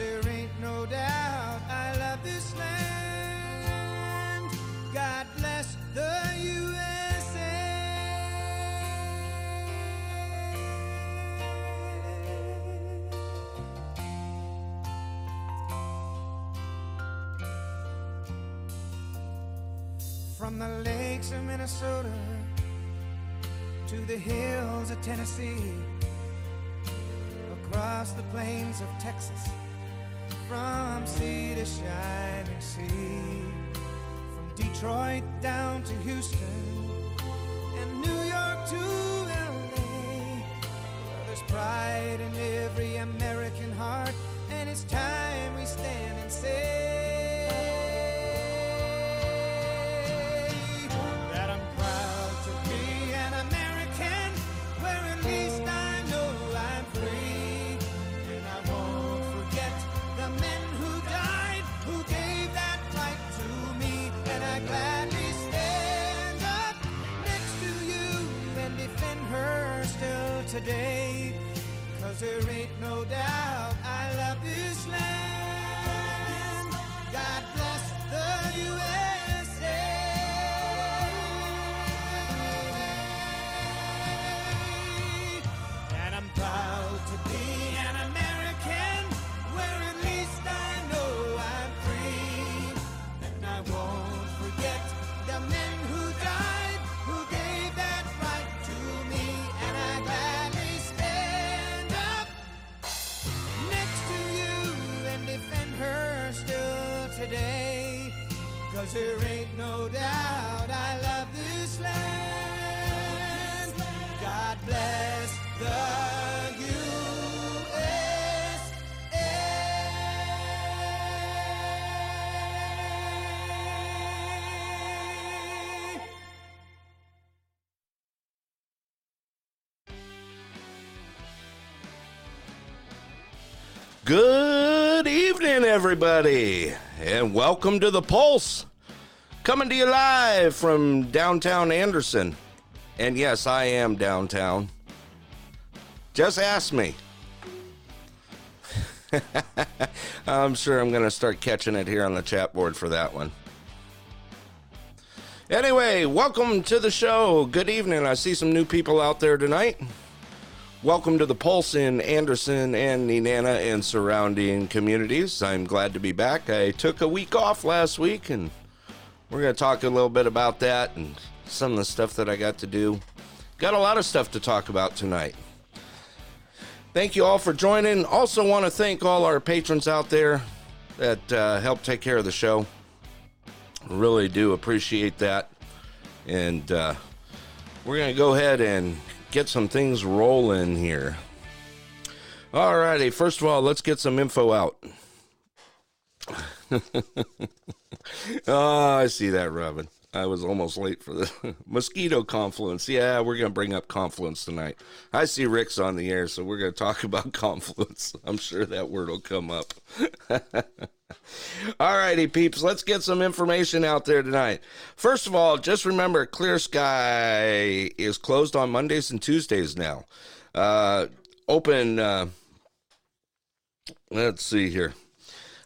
There ain't no doubt I love this land. God bless the USA. From the lakes of Minnesota to the hills of Tennessee, across the plains of Texas, from sea to shining sea, from Detroit down to Houston, today. Cause there ain't no doubt There ain't no doubt I love this land. God bless the USA. Good evening, everybody, and welcome to the Pulse. Coming to you live from downtown Anderson. And yes, I am downtown. Just ask me. I'm sure I'm going to start catching it here on the chat board for that one. Anyway, welcome to the show. Good evening. I see some new people out there tonight. Welcome to the Pulse in Anderson and Nenana and surrounding communities. I'm glad to be back. I took a week off last week and we're going to talk a little bit about that and some of the stuff that I got to do. Got a lot of stuff to talk about tonight. Thank you all for joining. Also, want to thank all our patrons out there that uh, help take care of the show. Really do appreciate that. And uh, we're going to go ahead and get some things rolling here. Alrighty, first of all, let's get some info out. Oh, I see that, Robin. I was almost late for the mosquito confluence. Yeah, we're going to bring up confluence tonight. I see Rick's on the air, so we're going to talk about confluence. I'm sure that word will come up. all righty, peeps, let's get some information out there tonight. First of all, just remember Clear Sky is closed on Mondays and Tuesdays now. Uh, open, uh, let's see here.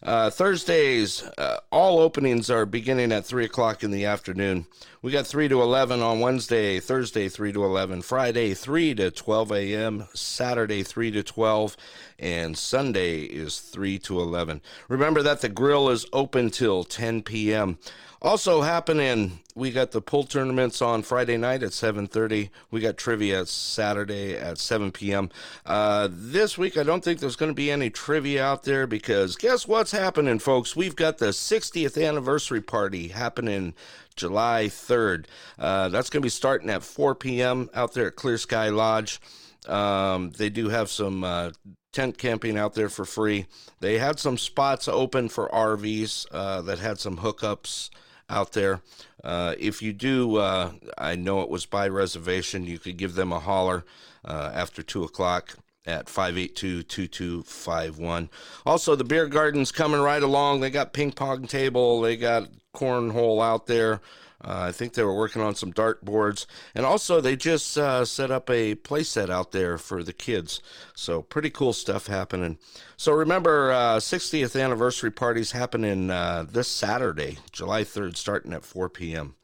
Uh, Thursdays, uh, all openings are beginning at 3 o'clock in the afternoon. We got 3 to 11 on Wednesday, Thursday 3 to 11, Friday 3 to 12 a.m., Saturday 3 to 12, and Sunday is 3 to 11. Remember that the grill is open till 10 p.m. Also happening, we got the pool tournaments on Friday night at 7:30. We got trivia Saturday at 7 p.m. Uh, this week, I don't think there's going to be any trivia out there because guess what's happening, folks? We've got the 60th anniversary party happening July 3rd. Uh, that's going to be starting at 4 p.m. out there at Clear Sky Lodge. Um, they do have some uh, tent camping out there for free. They had some spots open for RVs uh, that had some hookups out there. Uh, if you do, uh, I know it was by reservation. You could give them a holler uh, after two o'clock at 582-2251. Also, the beer garden's coming right along. They got ping pong table. They got cornhole out there. Uh, I think they were working on some dart boards, and also they just uh, set up a playset out there for the kids. So pretty cool stuff happening. So remember, uh, 60th anniversary parties happening uh, this Saturday, July 3rd, starting at 4 p.m.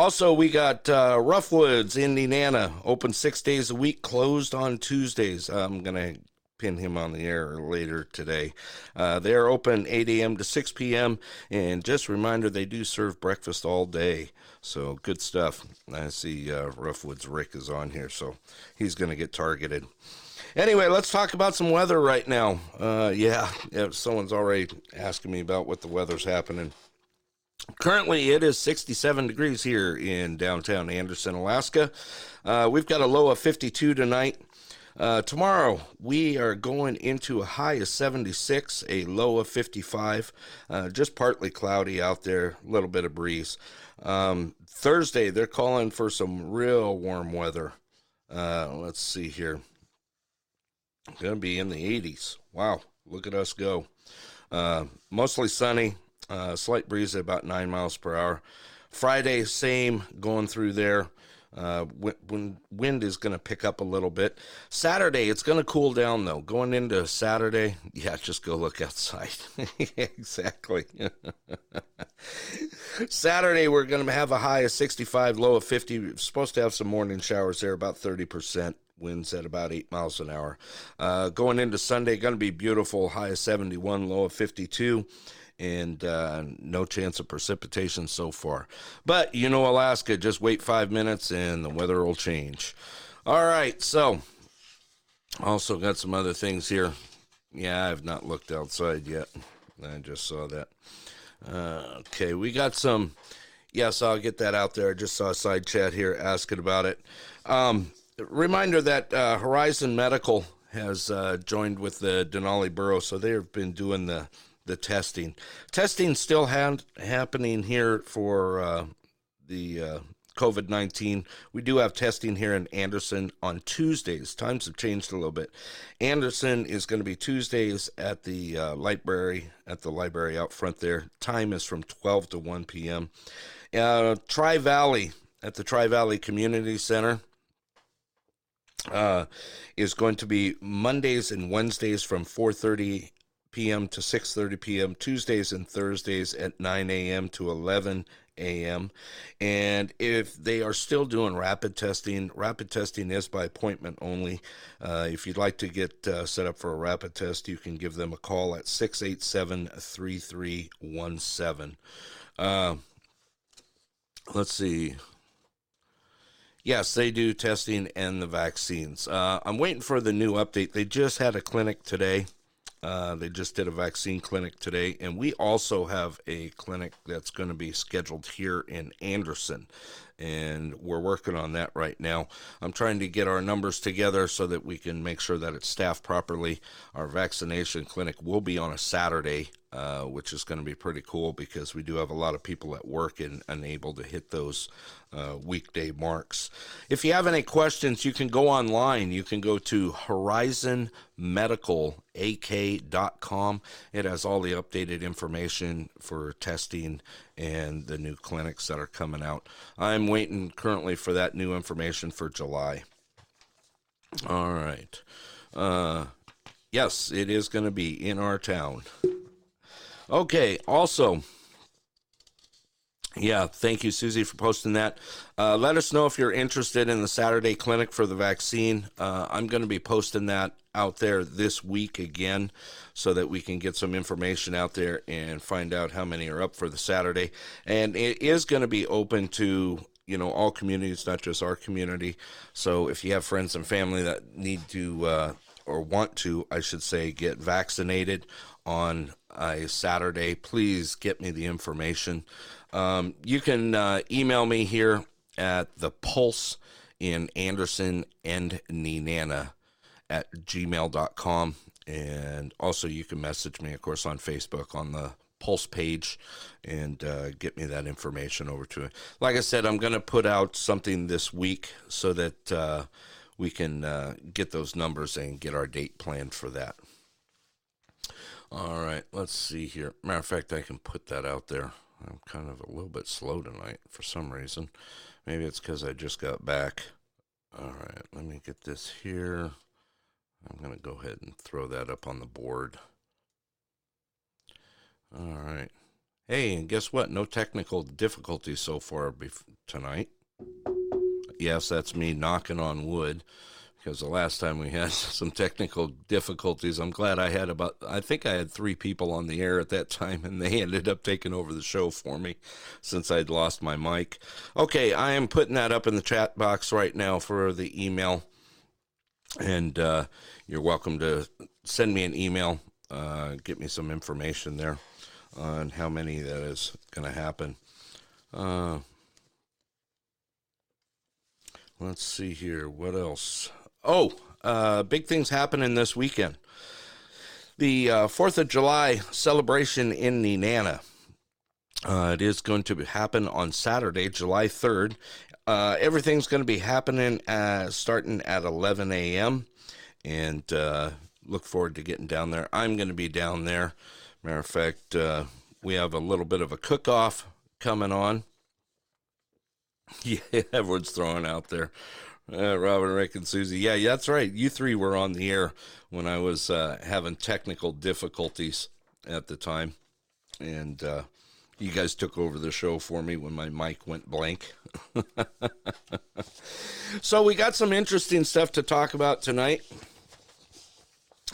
Also, we got uh, Roughwoods in Nenana, open six days a week, closed on Tuesdays. I'm going to pin him on the air later today. Uh, they're open 8 a.m. to 6 p.m. And just a reminder, they do serve breakfast all day. So good stuff. I see uh, Roughwoods Rick is on here, so he's going to get targeted. Anyway, let's talk about some weather right now. Uh, yeah, yeah, someone's already asking me about what the weather's happening. Currently, it is 67 degrees here in downtown Anderson, Alaska. Uh, we've got a low of 52 tonight. Uh, tomorrow, we are going into a high of 76, a low of 55. Uh, just partly cloudy out there, a little bit of breeze. Um, Thursday, they're calling for some real warm weather. Uh, let's see here. Going to be in the 80s. Wow, look at us go. Uh, mostly sunny, uh, slight breeze at about 9 miles per hour. Friday, same going through there. Uh, when wind is going to pick up a little bit. Saturday, it's going to cool down though. Going into Saturday, yeah, just go look outside. exactly. Saturday, we're going to have a high of 65, low of 50. We're supposed to have some morning showers there, about 30%. Winds at about 8 miles an hour. Uh, going into Sunday, going to be beautiful. High of 71, low of 52 and uh, no chance of precipitation so far. But you know, Alaska, just wait five minutes and the weather will change. All right, so also got some other things here. Yeah, I've not looked outside yet. I just saw that. Uh, okay, we got some. Yes, I'll get that out there. I just saw a side chat here asking about it. Um, reminder that uh, Horizon Medical has uh, joined with the Denali Borough, so they've been doing the the testing. Testing still ha- happening here for uh, the uh, COVID 19. We do have testing here in Anderson on Tuesdays. Times have changed a little bit. Anderson is going to be Tuesdays at the uh, library, at the library out front there. Time is from 12 to 1 p.m. Uh, Tri Valley, at the Tri Valley Community Center. Uh, is going to be Mondays and Wednesdays from 4:30 p.m. to 6:30 p.m. Tuesdays and Thursdays at 9 a.m. to 11 a.m. And if they are still doing rapid testing, rapid testing is by appointment only. Uh, if you'd like to get uh, set up for a rapid test, you can give them a call at 687 3317. Uh, let's see. Yes, they do testing and the vaccines. Uh, I'm waiting for the new update. They just had a clinic today uh, they just did a vaccine clinic today, and we also have a clinic that's going to be scheduled here in Anderson, and we're working on that right now. I'm trying to get our numbers together so that we can make sure that it's staffed properly. Our vaccination clinic will be on a Saturday, uh, which is going to be pretty cool because we do have a lot of people at work and unable to hit those uh, weekday marks. If you have any questions, you can go online. You can go to horizonmedical.ak.com. It has all the updated information for testing and the new clinics that are coming out. I'm waiting currently for that new information for July. All right. Uh, yes, it is going to be in our town. Okay, also, yeah, thank you, Susie, for posting that. Uh, let us know if you're interested in the Saturday clinic for the vaccine. Uh, I'm going to be posting that out there this week again so that we can get some information out there and find out how many are up for the Saturday. And it is going to be open to you know all communities, not just our community. So if you have friends and family that need to uh, or want to, I should say, get vaccinated on a Saturday, please get me the information. Um, you can uh, email me here at the Pulse in Anderson and Nenana at gmail.com. And also, you can message me, of course, on Facebook on the Pulse page and uh, get me that information over to it. Like I said, I'm going to put out something this week so that uh, we can uh, get those numbers and get our date planned for that. All right, let's see here. Matter of fact, I can put that out there. I'm kind of a little bit slow tonight for some reason. Maybe it's because I just got back. All right, let me get this here. I'm going to go ahead and throw that up on the board. All right. Hey, and guess what? No technical difficulties so far bef- tonight. Yes, that's me knocking on wood because the last time we had some technical difficulties, I'm glad I had about, I think I had three people on the air at that time, and they ended up taking over the show for me since I'd lost my mic. Okay, I am putting that up in the chat box right now for the email, and uh, you're welcome to send me an email, uh, get me some information there on how many that is going to happen. Uh, let's see here. What else? Oh, uh, big things happening this weekend. The uh, 4th of July celebration in Nenana. Uh, it is going to happen on Saturday, July 3rd. Uh, everything's going to be happening uh, starting at 11 a.m. And uh, look forward to getting down there. I'm going to be down there. Matter of fact, we have a little bit of a cook off coming on. Yeah, everyone's throwing out there. Uh, Robin, Rick, and Susie. Yeah, that's right. You three were on the air when I was uh, having technical difficulties at the time. And uh, you guys took over the show for me when my mic went blank. so we got some interesting stuff to talk about tonight.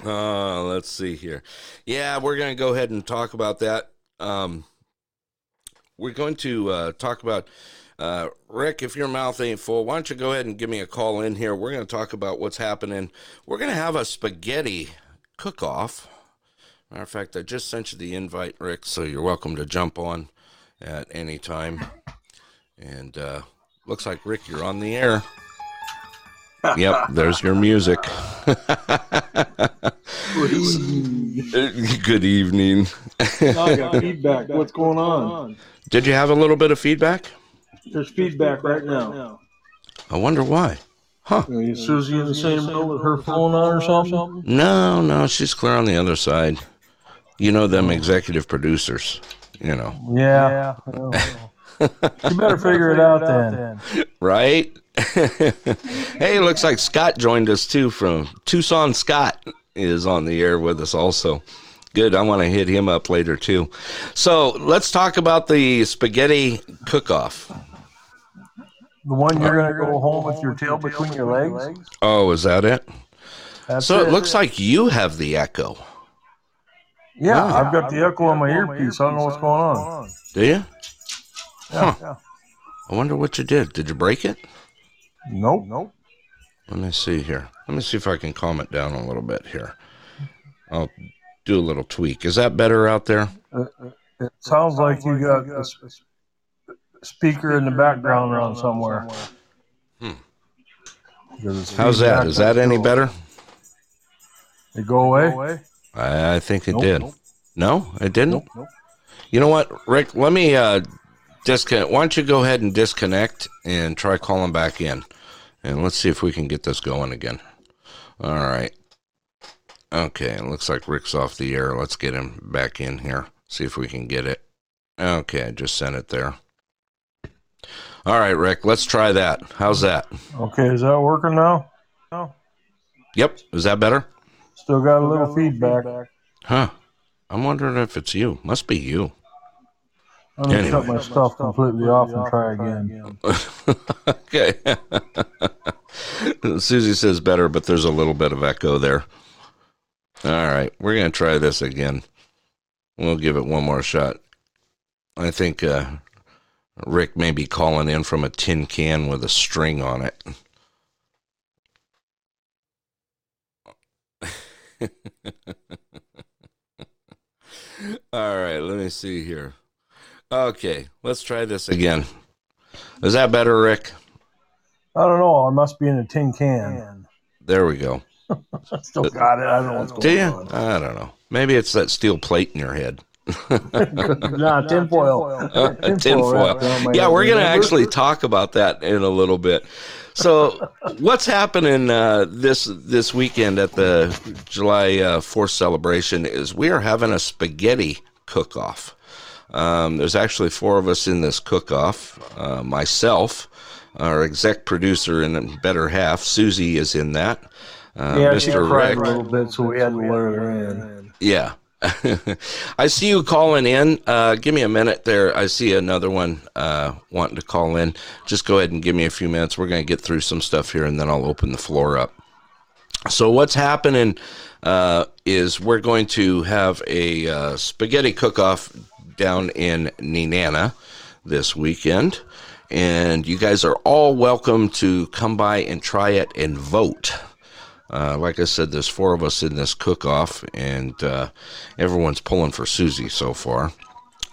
Uh, let's see here. Yeah, we're going to go ahead and talk about that. Um, we're going to uh, talk about uh, Rick. If your mouth ain't full, why don't you go ahead and give me a call in here? We're going to talk about what's happening. We're going to have a spaghetti cook-off. Matter of fact, I just sent you the invite, Rick, so you're welcome to jump on at any time. And uh, looks like Rick, you're on the air. yep, there's your music. Good evening. Good evening. I got feedback. What's going on? Did you have a little bit of feedback? There's feedback right now. I wonder why. Huh? Is Susie in the same room with her phone on or something? No, no, she's clear on the other side. You know them executive producers. You know, Yeah. you better figure it out then. right? hey, looks like Scott joined us too from Tucson. Scott is on the air with us also. Good. I want to hit him up later too. So let's talk about the spaghetti cook-off. The one you're gonna go home with your tail between your legs. Oh, is that it? That's So it looks like you have the echo. Yeah, I've got the echo on my earpiece. I don't know what's going on. Do you? Yeah. Huh. I wonder what you did. Did you break it? Nope. Nope. Let me see here. Let me see if I can calm it down a little bit here. I'll do a little tweak. Is that better out there? Uh, uh, it sounds like you got a s- speaker in the background around somewhere. Hmm. How's that? Is that any better? It go away? I, I think it Nope, did. nope. No, it didn't. Nope. Nope. You know what, Rick? Let me uh, disconnect. Why don't you go ahead and disconnect and try calling back in, and let's see if we can get this going again. All right. Okay, it looks like Rick's off the air. Let's get him back in here. See if we can get it. Okay, I just sent it there. All right, Rick. Let's try that. How's that? Okay, is that working now? No. Yep. Is that better? Still got a little feedback. Huh. I'm wondering if it's you. Must be you. I'm gonna Anyway. shut my stuff completely off and try again. okay. Susie says better, but there's a little bit of echo there. All right, we're gonna try this again. We'll give it one more shot. I think uh, Rick may be calling in from a tin can with a string on it. All right, let me see here. Okay, let's try this again. Is that better, Rick? I don't know. I must be in a tin can. There we go. I still got it. I don't know what's Do going you? on. I don't know. Maybe it's that steel plate in your head. nah, tinfoil. Uh, tinfoil. Yeah, we're going to actually talk about that in a little bit. So, what's happening uh, this this weekend at the July uh, 4th celebration is we are having a spaghetti cook-off. Um, there's actually four of us in this cook-off. Uh, myself, our exec producer and better half, Susie, is in that. Uh, yeah, she Mr. cried Rick. a little bit, so we had to let her in. Yeah. I see you calling in. Uh, give me a minute there. I see another one uh, wanting to call in. Just go ahead and give me a few minutes. We're going to get through some stuff here and then I'll open the floor up. So, what's happening uh, is we're going to have a uh, spaghetti cook off down in Nenana this weekend. And you guys are all welcome to come by and try it and vote. Uh, like I said, there's four of us in this cook off, and uh, everyone's pulling for Susie so far.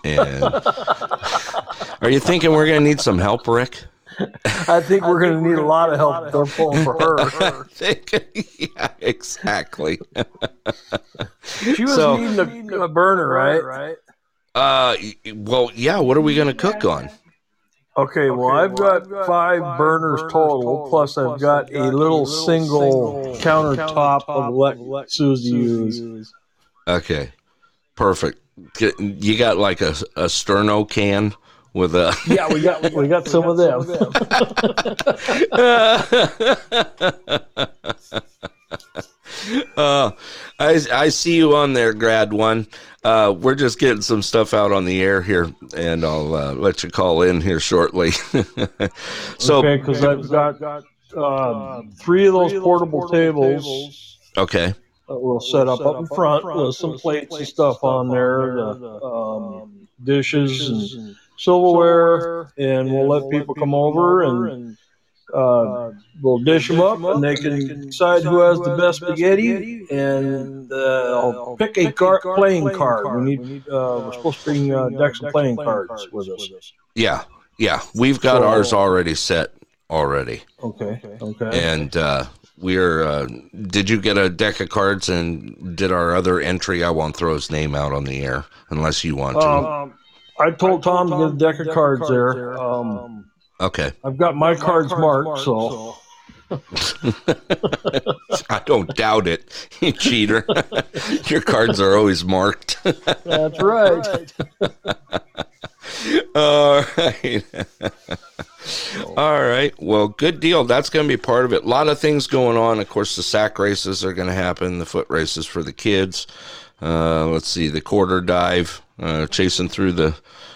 And are you thinking we're going to need some help, Rick? I think we're going to need a lot of help. They're pulling for her. yeah, exactly. She was So- needing a, a burner, right? Uh, well, yeah. What are we going to cook on? Okay, well, I've got five burners total, plus I've got a little single countertop of what let Susie use. Okay, perfect. You got like a, a sterno can with a. Yeah, we got we got some of them. uh, I I see you on there, grad one. Uh, we're just getting some stuff out on the air here, and I'll uh, let you call in here shortly. so okay, because I've got uh, three of those portable tables okay, that we'll set up up in front with some plates and stuff on there, the, um, dishes and silverware, and we'll let people come over and uh, we'll dish them up, and they can decide who has the best spaghetti, and uh, I'll pick a car- playing card. We need uh, we're supposed to bring uh, decks of playing cards with us. yeah, yeah, we've got So- ours already set already, Okay, okay. and uh, we're. Uh, did you get a deck of cards and did our other entry? I won't throw his name out on the air unless you want to. Um, I told Tom to get a deck of cards there. Um, okay, I've got my cards marked, so I don't doubt it, you cheater. Your cards are always marked. that's right. All right. All right. Well, good deal. That's going to be part of it. A lot of things going on. Of course, the sack races are going to happen. The foot races for the kids. Uh, let's see, the quarter dive, uh, chasing through the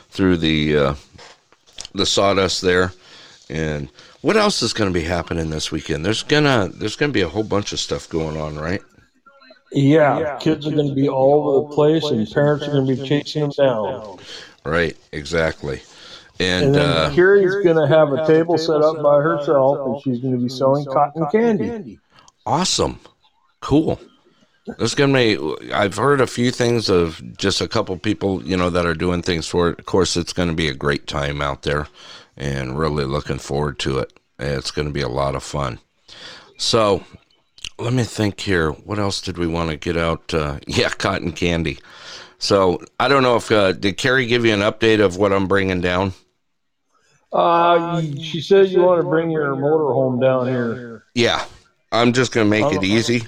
through the uh, the sawdust there, and what else is going to be happening this weekend? There's gonna there's gonna be a whole bunch of stuff going on, right? Yeah, kids are going to be all over the place, and parents are going to be chasing them down. Right. Exactly. And And then uh, Carrie's going to have a table set up by herself, and she's going to be selling cotton candy. Awesome. Cool. There's gonna be. I've heard a few things of just a couple people, you know, that are doing things for it. Of course, it's going to be a great time out there, and really looking forward to it. It's going to be a lot of fun. So, let me think here. What else did we want to get out? Uh, yeah, cotton candy. So I don't know if uh, did Carrie give you an update of what I'm bringing down? Uh, she said you want to bring your motor home down here. Yeah, I'm just going to make it easy.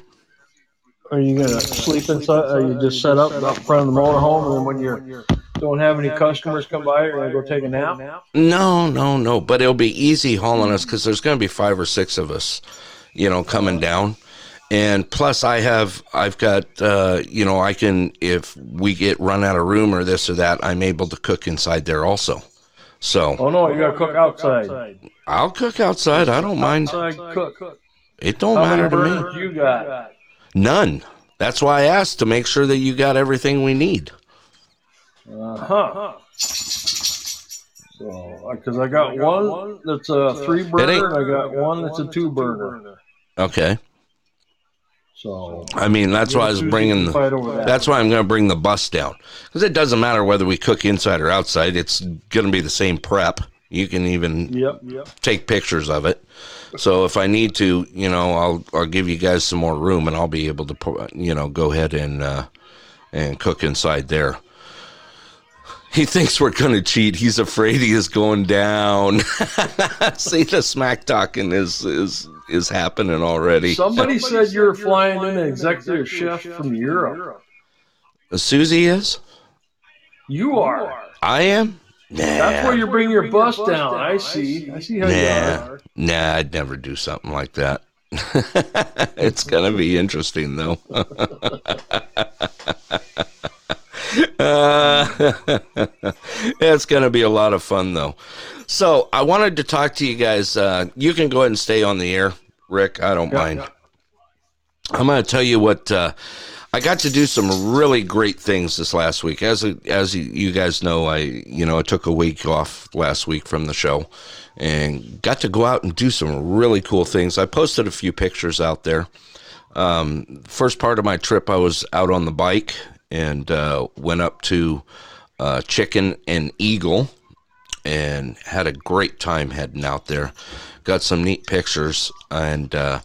Are you going to sleep inside? Are you just set up up front of the motorhome, and then when you don't have any customers come by, you're going to go take a nap? No, no, no. But it'll be easy hauling us because there's going to be five or six of us, you know, coming down. And plus, I have, I've got, uh, you know, I can, if we get run out of room or this or that, I'm able to cook inside there also. So Oh no, you got to cook outside. I'll cook outside. I don't mind. Outside cook. It don't How matter to me. you got? None. That's why I asked to make sure that you got everything we need. Uh huh. So, because I got one that's a three burner, and I got one that's a two burner. Okay. So I mean, that's why I was bringing the. that. That's why I'm going to bring the bus down because it doesn't matter whether we cook inside or outside. It's going to be the same prep. You can even Yep. Yep. take pictures of it. So if I need to, you know, I'll I'll give you guys some more room, and I'll be able to, you know, go ahead and uh, and cook inside there. He thinks we're going to cheat. He's afraid he is going down. See, the smack talking is is is happening already. Somebody said you're flying in an executive chef from Europe. Susie is. You are. I am. Nah. That's where you bring your bus down. I see. I see how nah. you are. Nah, I'd never do something like that. it's gonna be interesting though. uh, it's gonna be a lot of fun though. So I wanted to talk to you guys. Uh, you can go ahead and stay on the air, Rick. I don't yeah, mind. Yeah. I'm going to tell you what. Uh, I got to do some really great things this last week. As as you guys know, I you know I took a week off last week from the show, and got to go out and do some really cool things. I posted a few pictures out there. Um, first part of my trip, I was out on the bike and uh, went up to uh, Chicken and Eagle, and had a great time heading out there. Got some neat pictures and. Uh,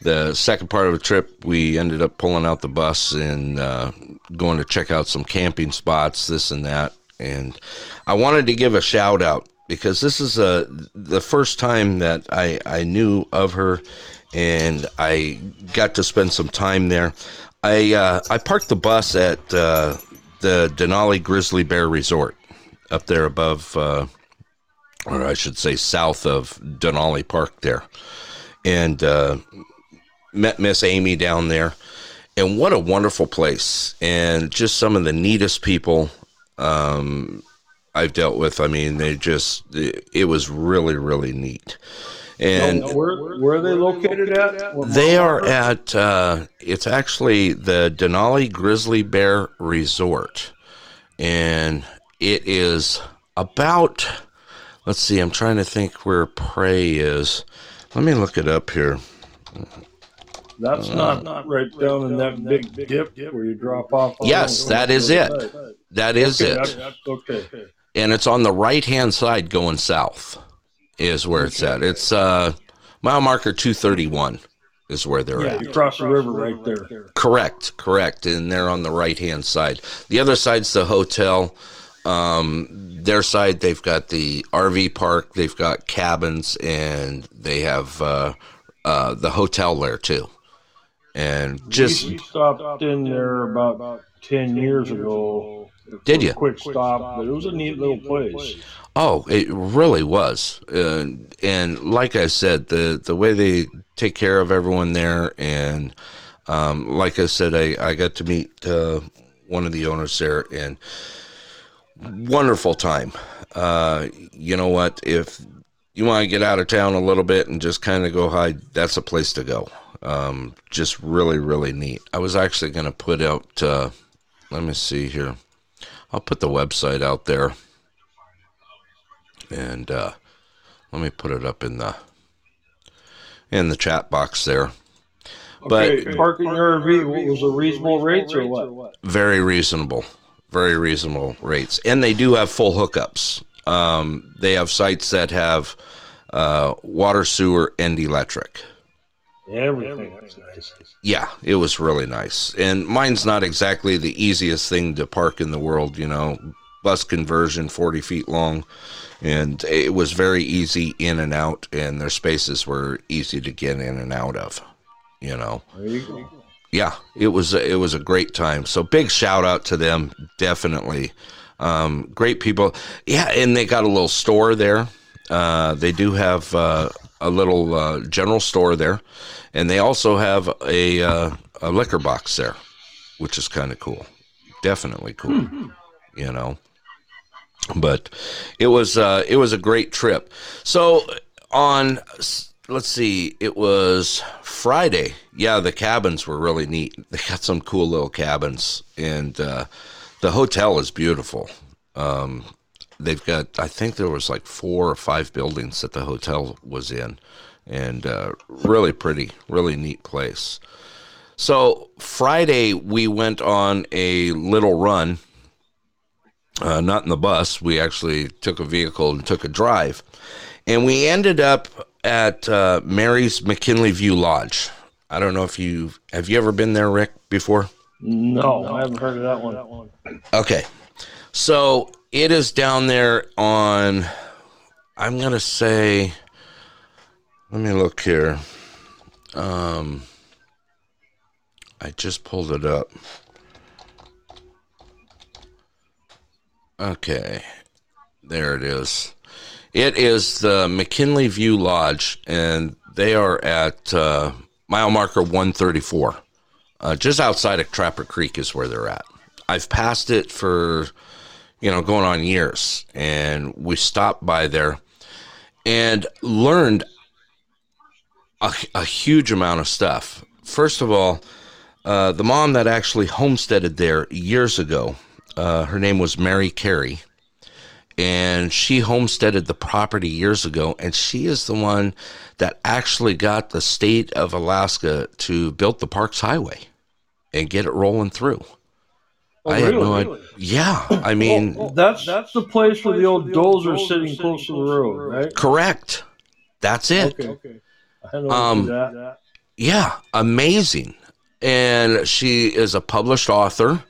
the second part of the trip, we ended up pulling out the bus and uh, going to check out some camping spots, this and that. And I wanted to give a shout out because this is uh, the first time that I, I knew of her and I got to spend some time there. I uh, I parked the bus at uh, the Denali Grizzly Bear Resort up there above, uh, or I should say, south of Denali Park there, and uh, met Miss Amy down there, and what a wonderful place, and just some of the neatest people um, I've dealt with. I mean, they just it, was really really neat. And where, where are they located at? They are at uh, it's actually the Denali Grizzly Bear Resort, and it is about. Let's see. I'm trying to think where Prey is. Let me look it up here. That's not, not right down in that big dip where you drop off. Yes, that is it. That is okay, it. That's, that's okay. And it's on the right hand side going south, is where it's at. It's uh, mile marker 231 is where they're yeah, at. You cross the river right there. Correct, correct. And they're on the right hand side. The other side's the hotel. Um, their side, they've got the RV park, they've got cabins, and they have uh, uh, the hotel there too and just we, stopped in there about ten years ago. Did you? Quick stop, but it was a neat little place. Oh, it really was, uh, and like I said, the the way they take care of everyone there, and um, like I said, I I got to meet uh, one of the owners there, and wonderful time. Uh, you know what? If you want to get out of town a little bit and just kind of go hide, that's a place to go. Um, just really, really neat. I was actually going to put out, uh, let me see here. I'll put the website out there. And uh, let me put it up in the in the chat box there. Okay, but parking your RV was a reasonable rates or what? Very reasonable, very reasonable rates, and they do have full hookups. Um, they have sites that have uh, water, sewer, and electric. Everything was nice. Yeah, it was really nice. And mine's not exactly the easiest thing to park in the world, you know. Bus conversion, 40 feet long. And it was very easy in and out, and their spaces were easy to get in and out of, you know. You yeah, it was it was a great time. So big shout out to them, definitely. Um, great people. Yeah, and they got a little store there. Uh, they do have uh, a little uh, general store there, and they also have a uh, a liquor box there, which is kind of cool. Definitely cool, mm-hmm. you know. But it was uh, it was a great trip. So on let's see, it was Friday. Yeah, the cabins were really neat. They got some cool little cabins, and uh, the hotel is beautiful. Um, they've got I think there was like four or five buildings that the hotel was in, and uh, really pretty, really neat place. So Friday we went on a little run. Uh, not in the bus. We actually took a vehicle and took a drive, and we ended up at uh, Mary's McKinley View Lodge. I don't know if you have you ever been there, Rick, before. No, I haven't heard of that one. Okay, so it is down there on, I'm going to say, let me look here. Um, I just pulled it up. Okay, there it is. It is the McKinley View Lodge, and they are at uh, mile marker 134. Uh, just outside of Trapper Creek is where they're at. I've passed it for, you know, going on years, and we stopped by there and learned a, a huge amount of stuff. First of all, uh, the mom that actually homesteaded there years ago, uh, her name was Mary Carey, and she homesteaded the property years ago, and she is the one that actually got the state of Alaska to build the Parks Highway and get it rolling through. Oh, I had really? no idea. Yeah, I mean, Oh, that's that's the place where the old dozer sitting close to the road, right? correct. That's it. Okay. I had Um, that. Yeah, amazing. And she is a published author.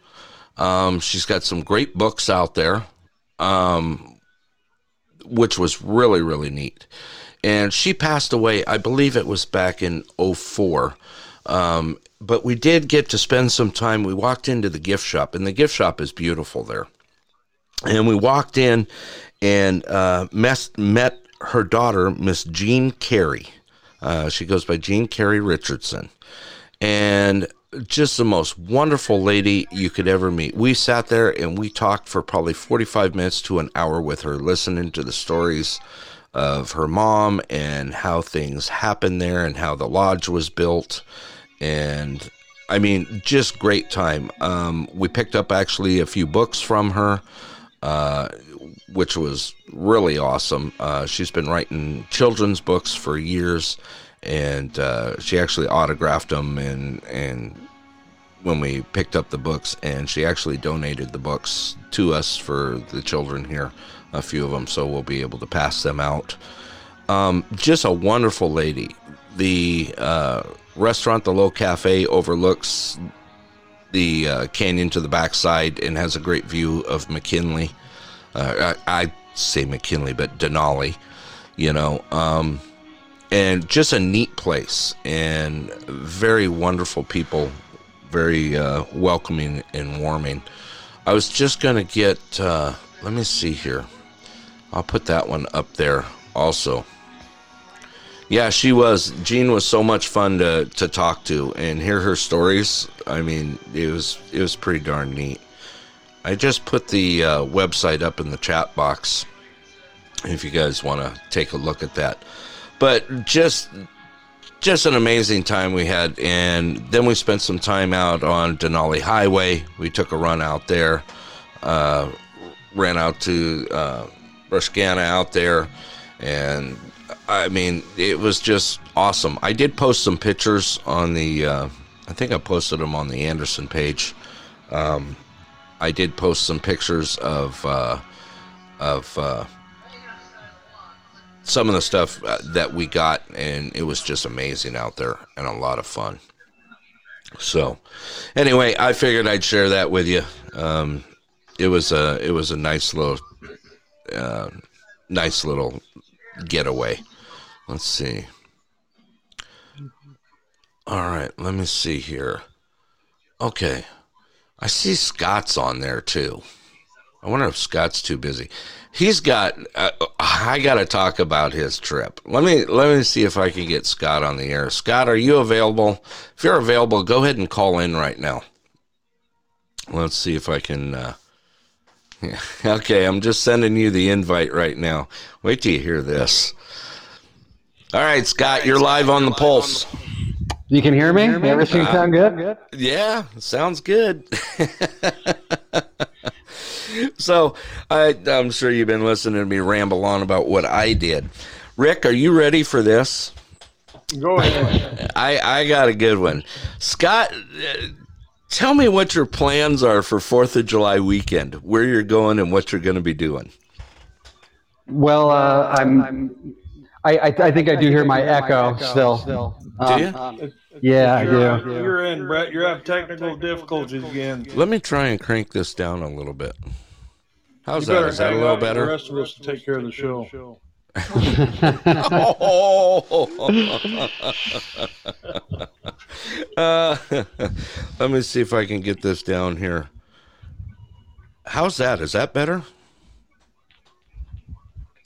Um, she's got some great books out there, um, which was really, really neat. And she passed away, I believe it was back in 04. Um, but we did get to spend some time. We walked into the gift shop, and the gift shop is beautiful there. And we walked in and uh, mes- met her daughter, Miss Jean Carey. Uh, she goes by Jean Carey Richardson. And just the most wonderful lady you could ever meet. We sat there and we talked for probably 45 minutes to an hour with her, listening to the stories of her mom and how things happened there and how the lodge was built. And I mean, just great time. Um, we picked up actually a few books from her, uh, which was really awesome. Uh, she's been writing children's books for years, and uh, she actually autographed them and and when we picked up the books, and she actually donated the books to us for the children here, a few of them, so we'll be able to pass them out. Um, just a wonderful lady. The uh, restaurant, the Low Cafe, overlooks the uh, canyon to the backside and has a great view of McKinley. Uh, I, I say McKinley, but Denali, you know, um, and just a neat place and very wonderful people, very uh, welcoming and warming. I was just gonna get. Uh, let me see here. I'll put that one up there also. Yeah, she was. Jean was so much fun to, to talk to and hear her stories. I mean, it was it was pretty darn neat. I just put the uh, website up in the chat box if you guys want to take a look at that. But just just an amazing time we had, and then we spent some time out on Denali Highway. We took a run out there, uh, ran out to uh, Brushkana out there, and I mean, it was just awesome. I did post some pictures on the, uh, I think I posted them on the Anderson page. Um, I did post some pictures of, uh, of uh, some of the stuff uh, that we got, and it was just amazing out there and a lot of fun. So, anyway, I figured I'd share that with you. Um, it was a it was a nice little uh, nice little getaway. Let's see. All right, let me see here. Okay. I see Scott's on there too. I wonder if Scott's too busy. He's got uh, I got to talk about his trip. Let me let me see if I can get Scott on the air. Scott, are you available? If you're available, go ahead and call in right now. Let's see if I can uh yeah. Okay, I'm just sending you the invite right now. Wait till you hear this. All right, Scott, you're live on the pulse. You can hear me? Everything sound good? Yeah, sounds good. so I, I'm sure you've been listening to me ramble on about what I did. Rick, are you ready for this? Go ahead. I, I got a good one. Scott, uh, tell me what your plans are for Fourth of July weekend. Where you're going and what you're going to be doing. Well, uh, I'm. I, I, I think I do hear my echo still. Do you? Yeah, I You're, do. you're in, Brett. You're having technical difficulties again. Let me try and crank this down a little bit. How's that? Is that? better Is that a little out with The better? rest of us to take care of the show. Uh, let me see if I can get this down here. How's that? Is that better?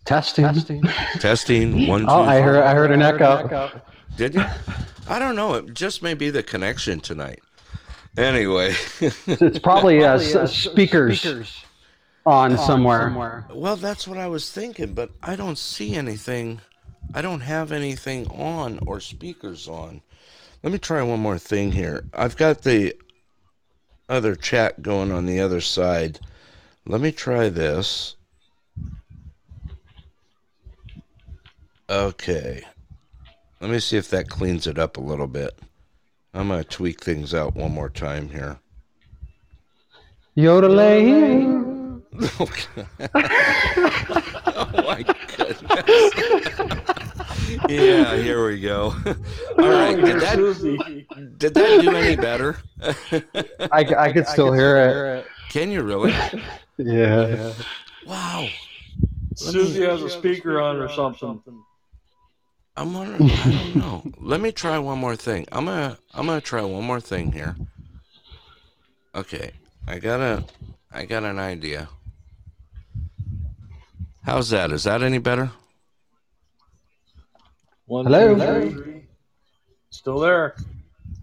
Testing. Testing one. Oh, two, I heard. I heard an echo. Did you? I don't know. It just may be the connection tonight. Anyway, It's probably uh, s- speakers on somewhere somewhere. well, that's what I was thinking, but I don't see anything. I don't have anything on or speakers on. Let me try one more thing here. I've got the other chat going on the other side. Let me try this. Okay. Let me see if that cleans it up a little bit. I'm going to tweak things out one more time here. Yodeling. oh my goodness. yeah, here we go. All right. Did that, did that do any better? I, I could still hear it. Can you really? Yeah. Wow. Susie has a speaker on or something. I'm wondering. I don't know. Let me try one more thing. I'm gonna. I'm gonna try one more thing here. Okay. I got a. I got an idea. How's that? Is that any better? One, Hello? two, three. Still there.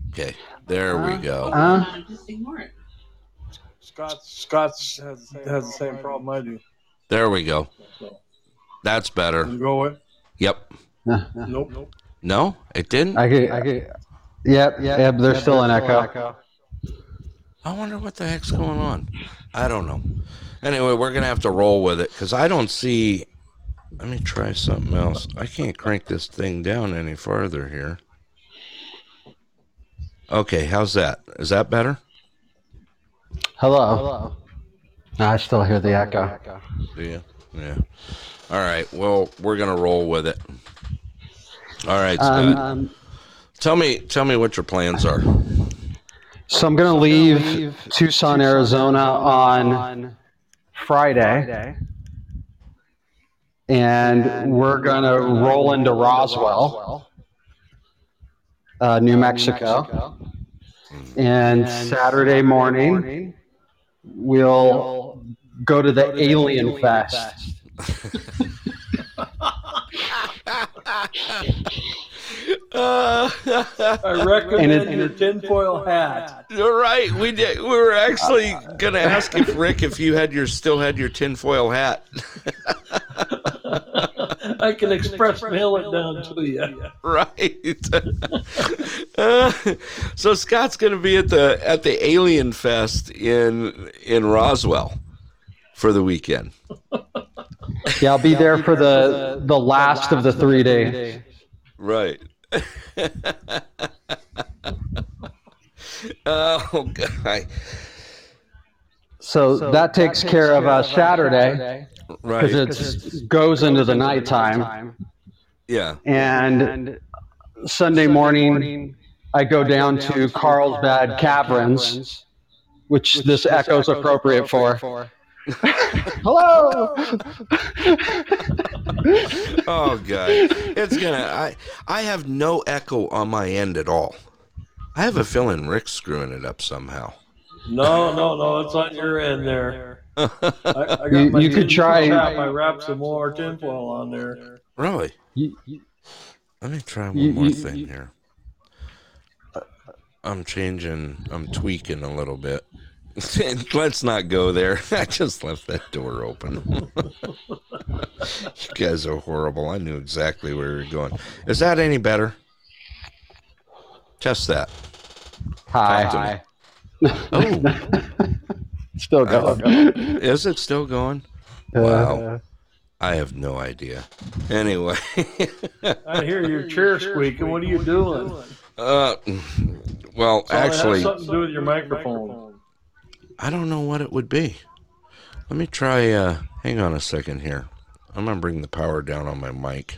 Okay. There we go. Uh, Just ignore it. Scott Scott's has, has the same problem I do. There we go. That's better. Go with? Yep. Nope. Nope. No, it didn't. I could. I could. Yep. Yep. There's still an echo. I wonder what the heck's going on. I don't know. Anyway, we're gonna have to roll with it because I don't see. Let me try something else. I can't crank this thing down any farther here. Okay, how's that? Is that better? Hello. Hello. I still hear the echo. Do you? Yeah. All right. Well, we're gonna roll with it. All right, Scott. Um, tell me, tell me what your plans are. so I'm gonna leave Tucson, Arizona on Friday, and we're gonna roll into Roswell, uh, New Mexico, and Saturday morning we'll go to the Alien Fest. Uh, I recommend And it- your tinfoil hat. You're right. We did. We were actually gonna ask if Rick if you had your still had your tinfoil hat. I can express mail it down to you. right. Uh, so Scott's gonna be at the at the Alien Fest in in Roswell for the weekend. Yeah, I'll be there for the the last of the three days. Right. oh god. So that takes care of uh, Saturday Right. because it goes into the nighttime, yeah. and Sunday morning I go down to Carlsbad Caverns, which this echo's appropriate for. Hello. Oh god. It's gonna. I I have no echo on my end at all. I have a feeling Rick's screwing it up somehow. No, no, no, it's on your end there. I, I got You- my you could try- hat. I wrapped some more tinfoil on there. Really? You- you- Let me try one more thing here. I'm changing. I'm tweaking a little bit. Let's not go there. I just left that door open. you guys are horrible. I knew exactly where you were going. Is that any better? Test that. Hi. Oh, Still going. is it still going? Wow. I have no idea. Anyway, I hear your chair squeaking. What are you doing? uh, well, So it has actually, something to do with your microphone. I don't know what it would be. Let me try. Uh, hang on a second here. I'm gonna bring the power down on my mic.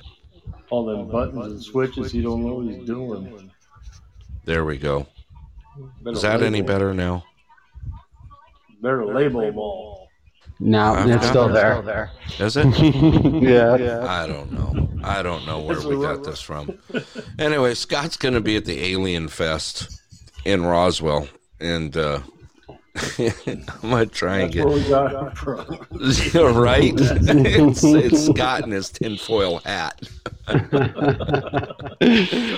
All them buttons and switches, you don't know what he's doing. There we go. Better Is that any better now? Better label them all. No, I've it's got still it. there. Is it? yeah. I don't know. I don't know where we got this from. Anyway, Scott's going to be at the Alien Fest in Roswell, and uh, I'm gonna try and get where we got from. You're right. it's, it's Scott in his tinfoil hat.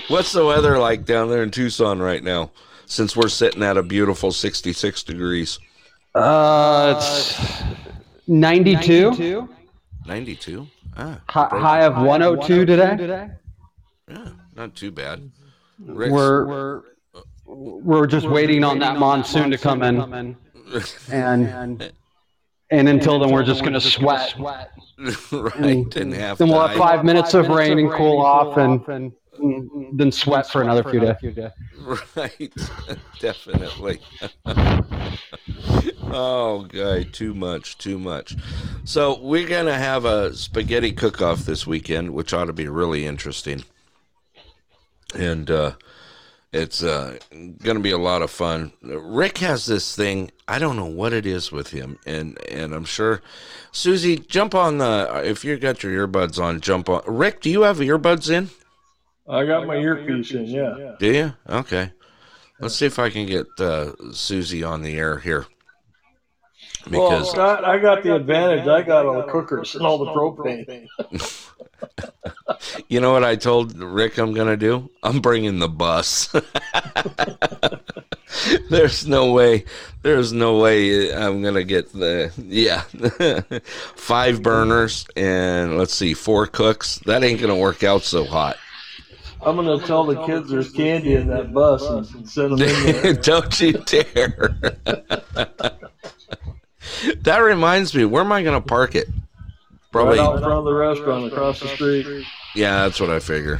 What's the weather like down there in Tucson right now? Since we're sitting at a beautiful 66 degrees, Uh, it's 92. 92. Ah, Hi- break- High of 102 today. yeah, not too bad. Rick's- We're we're we're just waiting on that monsoon to come in, and and until then we're just gonna sweat. sweat. right, and have Then we'll have to- five minutes of rain and cool off, and and then sweat for another few days. Right, definitely. oh, guy, too much, too much. So we're gonna have a spaghetti cook-off this weekend, which ought to be really interesting, and uh, it's uh, gonna be a lot of fun. Rick has this thing. I don't know what it is with him, and and I'm sure. Susie, jump on the. If you got your earbuds on, jump on. Rick, do you have earbuds in? I got my earpiece in, yeah. Do you? Okay. Let's see if I can get uh, Susie on the air here. Well, Because Scott, I got the advantage. I got all the cookers and all the propane. you know what I told Rick I'm going to do? I'm bringing the bus. there's no way. There's no way I'm going to get the. Yeah. Five burners and let's see, four cooks. That ain't going to work out so hot. I'm going to tell the kids there's candy in that bus and send them in there. Don't you dare. that reminds me, where am I going to park it? Probably. Right out in front of the restaurant across the street. Yeah, that's what I figure.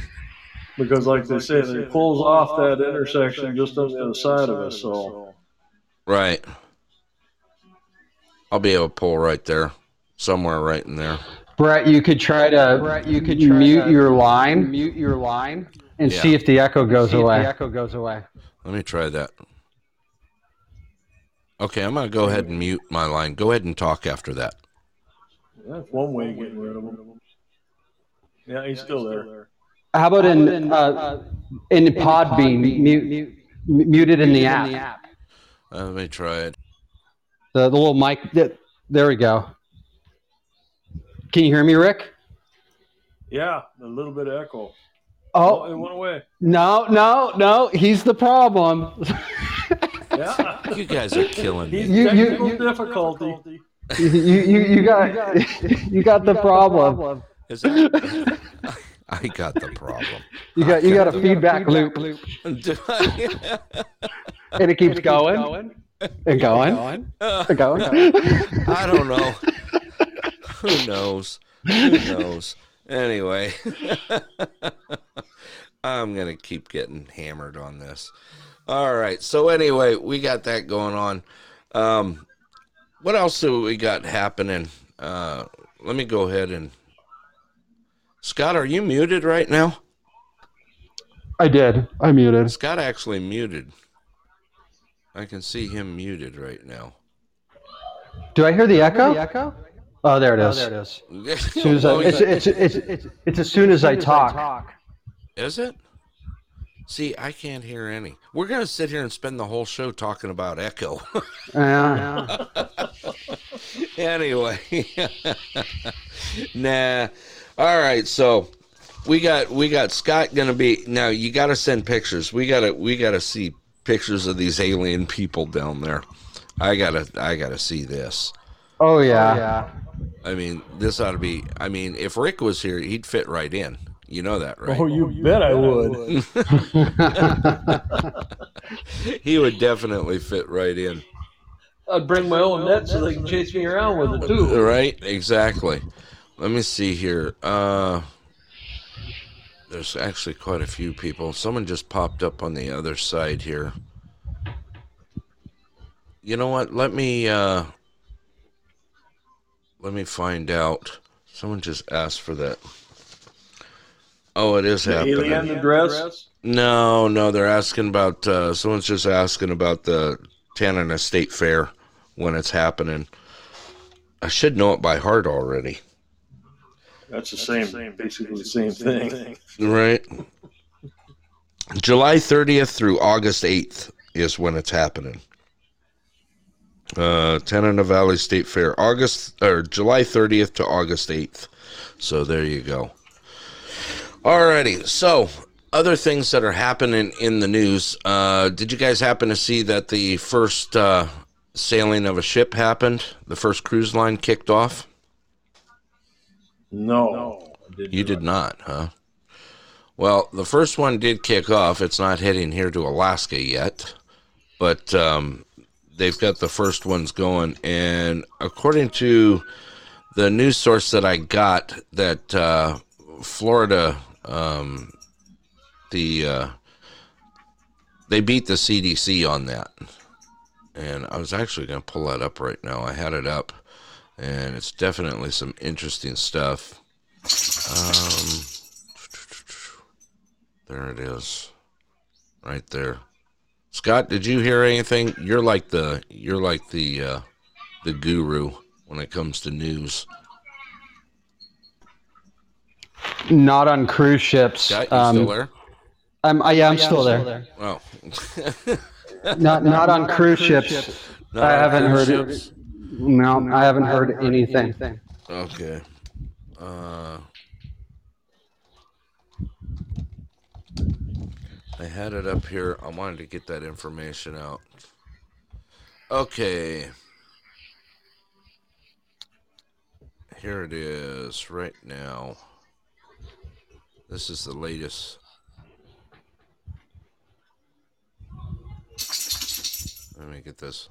Because, like they say, it pulls off that intersection just on the other side of us. So, Right. I'll be able to pull right there, somewhere right in there. Brett, you could try to Brett, you could mute your line, mute your line, and Yeah. see if the echo goes away. the echo goes away. Let me try that. Okay, I'm going to go ahead and mute my line. Go ahead and talk after that. that's one way of getting rid of them. Yeah, he's still there. How about in uh, in Podbean, mute, mute muted in the app? Uh, let me try it. The, the little mic. There we go. Can you hear me, Rick? Yeah, a little bit of echo. Oh, it Oh went away. no, no, no! He's the problem. Yeah. You guys are killing me. You- you- you- difficulty. you, you, you got you got the problem. Is that... I got the problem. You got you got a feedback loop, Do I- and it keeps going and going uh, and going. I don't know. Who knows? Who knows? Anyway, I'm going to keep getting hammered on this. All right. So, anyway, we got that going on. Um, what else do we got happening? Uh, let me go ahead and. Scott, are you muted right now? I did. I muted. Scott actually muted. I can see him muted right now. Do I hear the echo? The echo? Oh, there it is. there it is. As soon as I, Oh, it's, it's, it's, it's, it's as soon as I talk. Is it? See, I can't hear any. We're going to sit here and spend the whole show talking about echo. Yeah. anyway. nah. All right, so we got we got Scott going to be Now, you got to send pictures. We got to we got to see pictures of these alien people down there. I got to I got to see this. Oh yeah. Oh, yeah. I mean, this ought to be I mean, if Rick was here, he'd fit right in. You know that, right? Oh, you bet I would. he would definitely fit right in. I'd bring my own net so they can chase me around with it too. Right? Exactly. Let me see here. Uh there's actually quite a few people. Someone just popped up on the other side here. You know what? Let me uh let me find out. Someone just asked for that. Oh, it is happening. Alien address. No, no, they're asking about. Uh, someone's just asking about the Tanana State Fair when it's happening. I should know it by heart already, That's the same, basically the same thing. right? July 30th through August 8th is when it's happening. Uh, Tanana Valley State Fair, August or July 30th to August 8th. So there you go. Alrighty, so other things that are happening in the news. Uh, did you guys happen to see that the first uh, sailing of a ship happened? The first cruise line kicked off. No, you did not, huh? Well, the first one did kick off. It's not heading here to Alaska yet, but um, they've got the first ones going. And according to the news source that I got, that uh, Florida, um, the uh, they beat the CDC on that. And I was actually going to pull that up right now. I had it up, and it's definitely some interesting stuff. Um, there it is. Right there. Scott, did you hear anything? You're like the you're like the uh, the guru when it comes to news. Not on cruise ships. Scott, you um, still there? I'm, I, yeah, I'm, yeah, still, I'm there. Oh. not not on cruise ships. Not I haven't heard ships? it. No, I haven't heard anything. Okay. Uh, I had it up here. I wanted to get that information out. Okay. Here it is right now. This is the latest. Let me get this.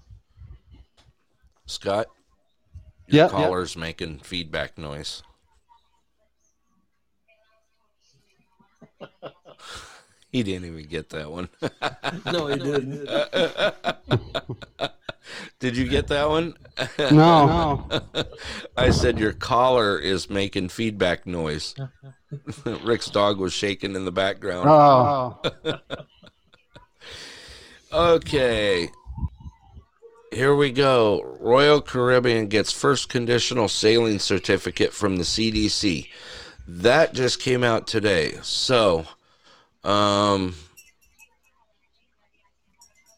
Scott, your yep, caller's yep. making feedback noise. He didn't even get that one. no, he didn't. Did you get that one? No. no. I said your collar is making feedback noise. Rick's dog was shaking in the background. Oh. okay. Here we go. Royal Caribbean gets first conditional sailing certificate from the CDC. That just came out today. So, um,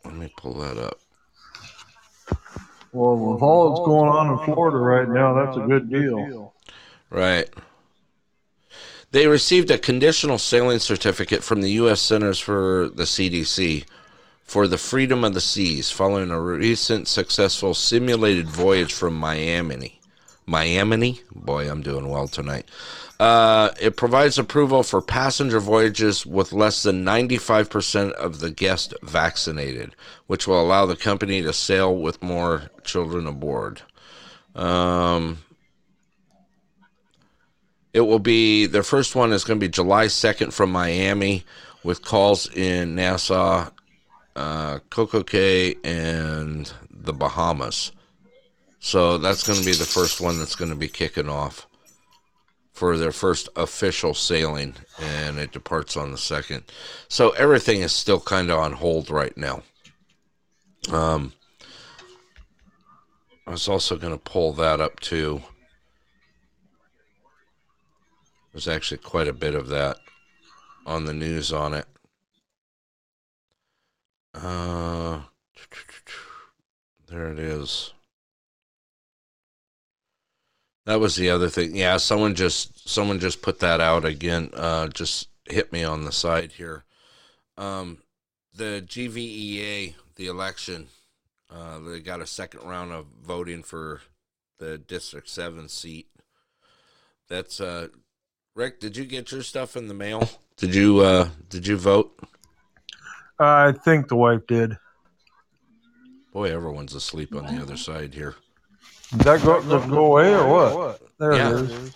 let me pull that up. Well, with all that's going on in Florida right now, that's a good deal. Right. They received a conditional sailing certificate from the U.S. Centers for the CDC for the freedom of the seas following a recent successful simulated voyage from Miami. Miami? Boy, I'm doing well tonight. Uh, it provides approval for passenger voyages with less than 95% of the guests vaccinated, which will allow the company to sail with more children aboard. Um, it will be their first one is going to be July 2nd from Miami with calls in Nassau, uh, Coco Cay, and the Bahamas. So that's going to be the first one that's going to be kicking off for their first official sailing, and it departs on the second. So everything is still kind of on hold right now. Um, I was also going to pull that up too. There's actually quite a bit of that on the news on it. Uh, there it is. That was the other thing. Yeah, someone just someone just put that out again. Uh, just hit me on the side here. Um, the GVEA, the election, uh, they got a second round of voting for the District Seven seat. That's uh, Rick. Did you get your stuff in the mail? Did you uh, did you vote? I think the wife did. Boy, everyone's asleep on the other side here. Did that go, just go away or what? There yeah. it is.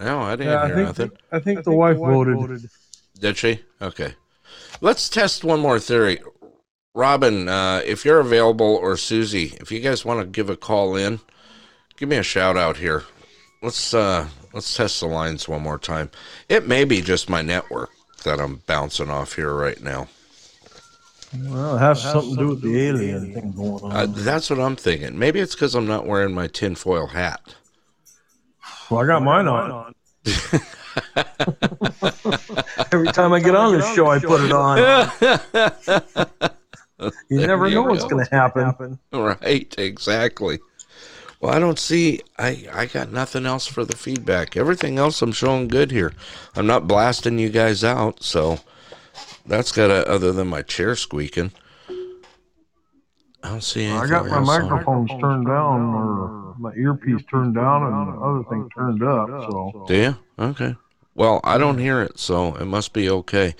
No, I didn't yeah, hear I think nothing. The, I think I the think wife, the wife voted. voted. Did she? Okay. Let's test one more theory. Robin, uh, if you're available, or Susie, if you guys want to give a call in, give me a shout out here. Let's uh, let's test the lines one more time. It may be just my network that I'm bouncing off here right now. Well, it has, it has something to do with the alien thing going on. Uh, that's what I'm thinking. Maybe it's because I'm not wearing my tinfoil hat. Well, I got mine on. Every time I get on this show, I put it on. You never know what's going to happen. Right, exactly. Well, I don't see. I I got nothing else for the feedback. Everything else I'm showing good here. I'm not blasting you guys out, so that's got to other than my chair squeaking. I don't see anything. I got my else on microphones turned down or my earpiece turned down and the other thing turned up. So Do you? Okay. Well, I don't hear it, so it must be okay.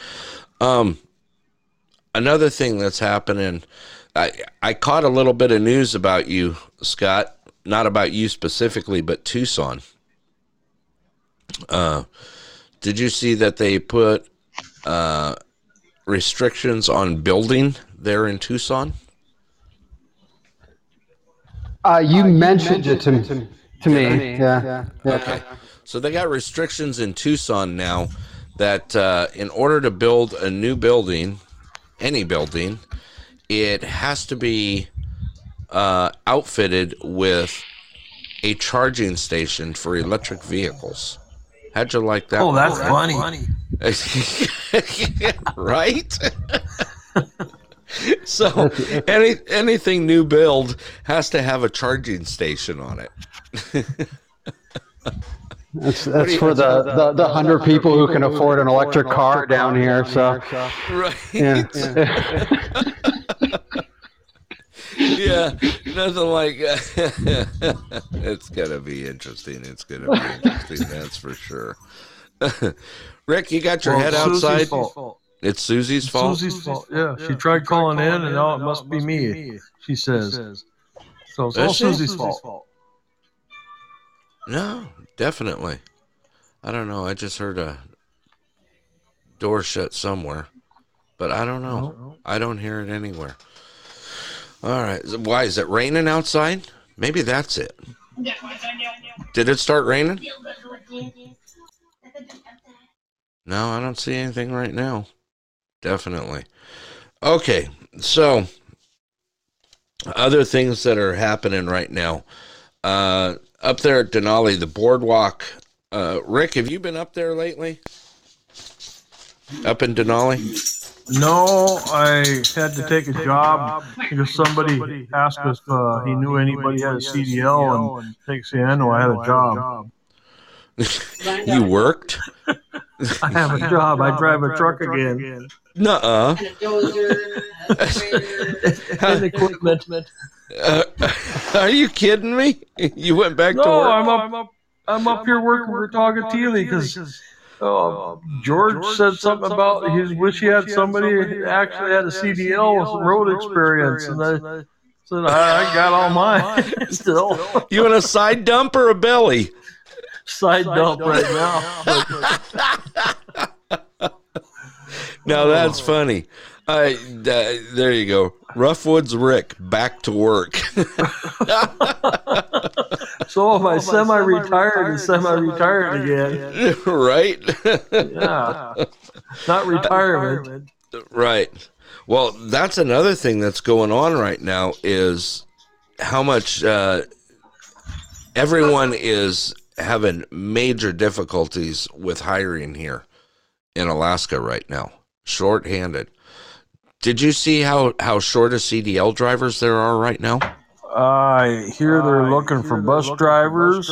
Um, another thing that's happening, I I caught a little bit of news about you, Scott. Not about you specifically, but Tucson. Uh, did you see that they put uh, restrictions on building there in Tucson? Uh, you mentioned it to, to me. Yeah. yeah. Okay. So they got restrictions in Tucson now that uh, in order to build a new building, any building, it has to be uh, outfitted with a charging station for electric vehicles. How'd you like that? Oh, one? that's funny. right? so any anything new build has to have a charging station on it. That's, that's for the, the, the hundred people who can afford an electric car down here. So, Right. yeah. yeah, nothing like it's gonna be interesting. It's gonna be interesting, that's for sure. Rick, you got your Well, head outside. fault. It's Susie's fault. Susie's fault. Yeah, she tried calling in, and now it must be me. She says. So it's all Is she? Susie's fault. No, definitely. I don't know. I just heard a door shut somewhere, but I don't know. I don't hear it anywhere. All right. Why is it raining outside? Maybe that's it. Did it start raining? No, I don't see anything right now. Definitely. Okay, so other things that are happening right now. Uh, up there at Denali, the boardwalk. Uh, Rick, have you been up there lately? Up in Denali? No, I had to take a job because somebody asked if uh, he knew anybody had a CDL, and next thing I know, I had a job. you worked? I have a job. I drive a truck again. Nuh-uh. And a dozer. And equipment. Uh, are you kidding me? You went back to No, work? I'm up. I'm up here working for Toghotthele because uh, George said something about his wish he had somebody who actually had a CDL with some road experience, and I said I, I got all mine still. You in a side dump or a belly? Side dump right now. Now that's funny. I uh, there you go. Roughwoods Rick back to work. So am I semi-retired and semi-retired again? right? Yeah, not retirement. right. Well, that's another thing that's going on right now is how much uh, everyone is having major difficulties with hiring here in Alaska right now. Short-handed. Did you see how how short of CDL drivers there are right now? I hear they're looking for bus drivers.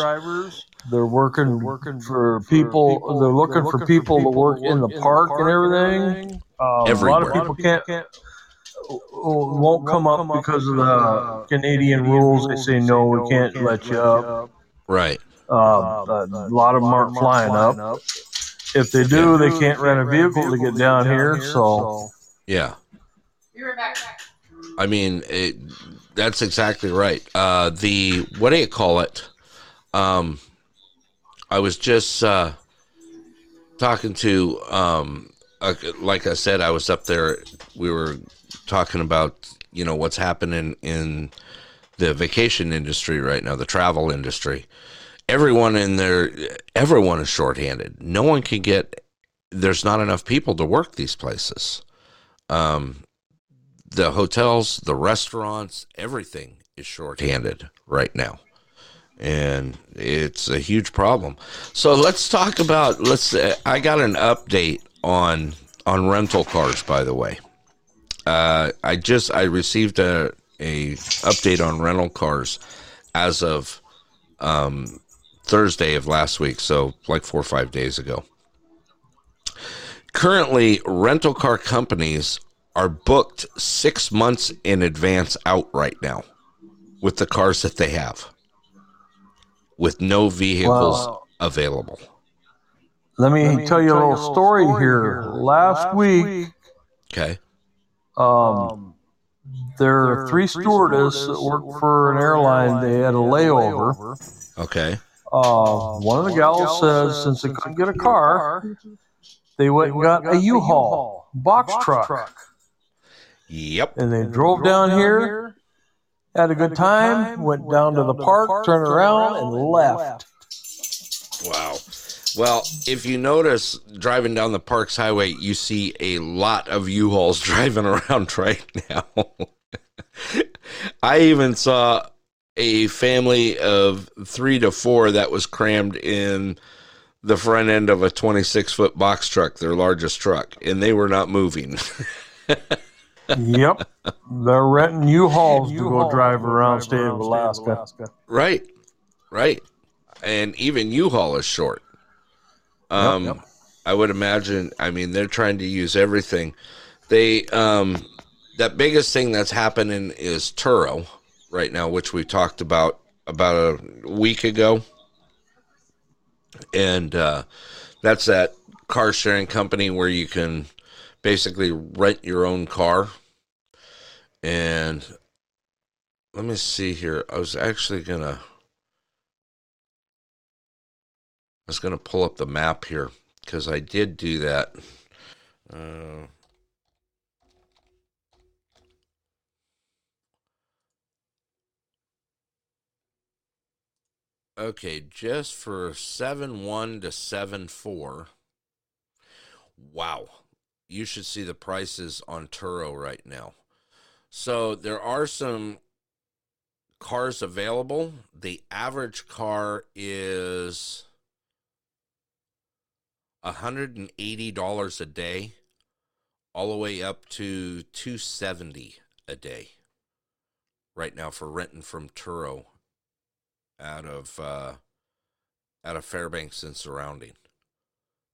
They're working working for people. They're looking for people to work in the park and everything. Um, a lot of people can't. Won't come up because of the Canadian rules. They say no, we can't let you up. Right. Uh, a lot of them aren't flying up. If they do, they can't rent a vehicle to get down here. So Yeah. Be right back. I mean, it, that's exactly right. Uh, the what do you call it? Um, I was just uh, talking to, um, like I said, I was up there. We were talking about you know what's happening in the vacation industry right now, the travel industry. Everyone in there, everyone is shorthanded. No one can get. There's not enough people to work these places. Um, the hotels, the restaurants, everything is shorthanded right now. And it's a huge problem. So let's talk about let's uh, I got an update on on rental cars by the way. Uh, I just I received a a update on rental cars as of um, Thursday of last week, so like four or five days ago. Currently, rental car companies are booked six months in advance out right now with the cars that they have, with no vehicles Wow. available. Let me, tell you a little story, here. Last week, Okay. um, there are three stewardesses that work for an airline. They had a layover. Okay. Uh, one of the gals says since they couldn't get a car, they went and got a U-Haul box truck, Yep. and they drove down here, had a good time, went down to the park, turned around, and left. Wow. Well, if you notice driving down the Parks Highway, you see a lot of U-Hauls driving around right now. I even saw a family of three to four that was crammed in the front end of a 26 foot box truck, their largest truck, and they were not moving. yep, they're renting U-Hauls to go drive around state of Alaska. right. Right. And even U-Haul is short. Um, yep. I would imagine. I mean, they're trying to use everything. They um, that biggest thing that's happening is Turo right now, which we talked about about a week ago, and uh, that's that car sharing company where you can basically rent your own car. And let me see here. I was actually gonna. I was going to pull up the map here because I did do that. Uh, okay, just for 7 1 to 7 4. Wow. You should see the prices on Turo right now. So there are some cars available. The average car is $180 a day all the way up to 270 a day right now for renting from Turo out of uh, out of Fairbanks and surrounding.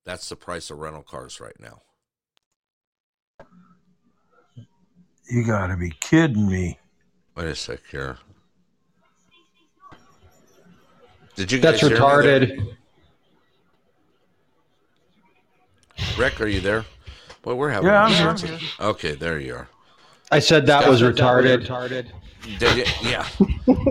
That's the price of rental cars right now. You gotta be kidding me. Wait a sec here. Did you That's guys hear retarded. Rick, are you there? Boy, we're having Yeah, I'm here. Okay, there you are. I said that was retarded. Did you? Yeah.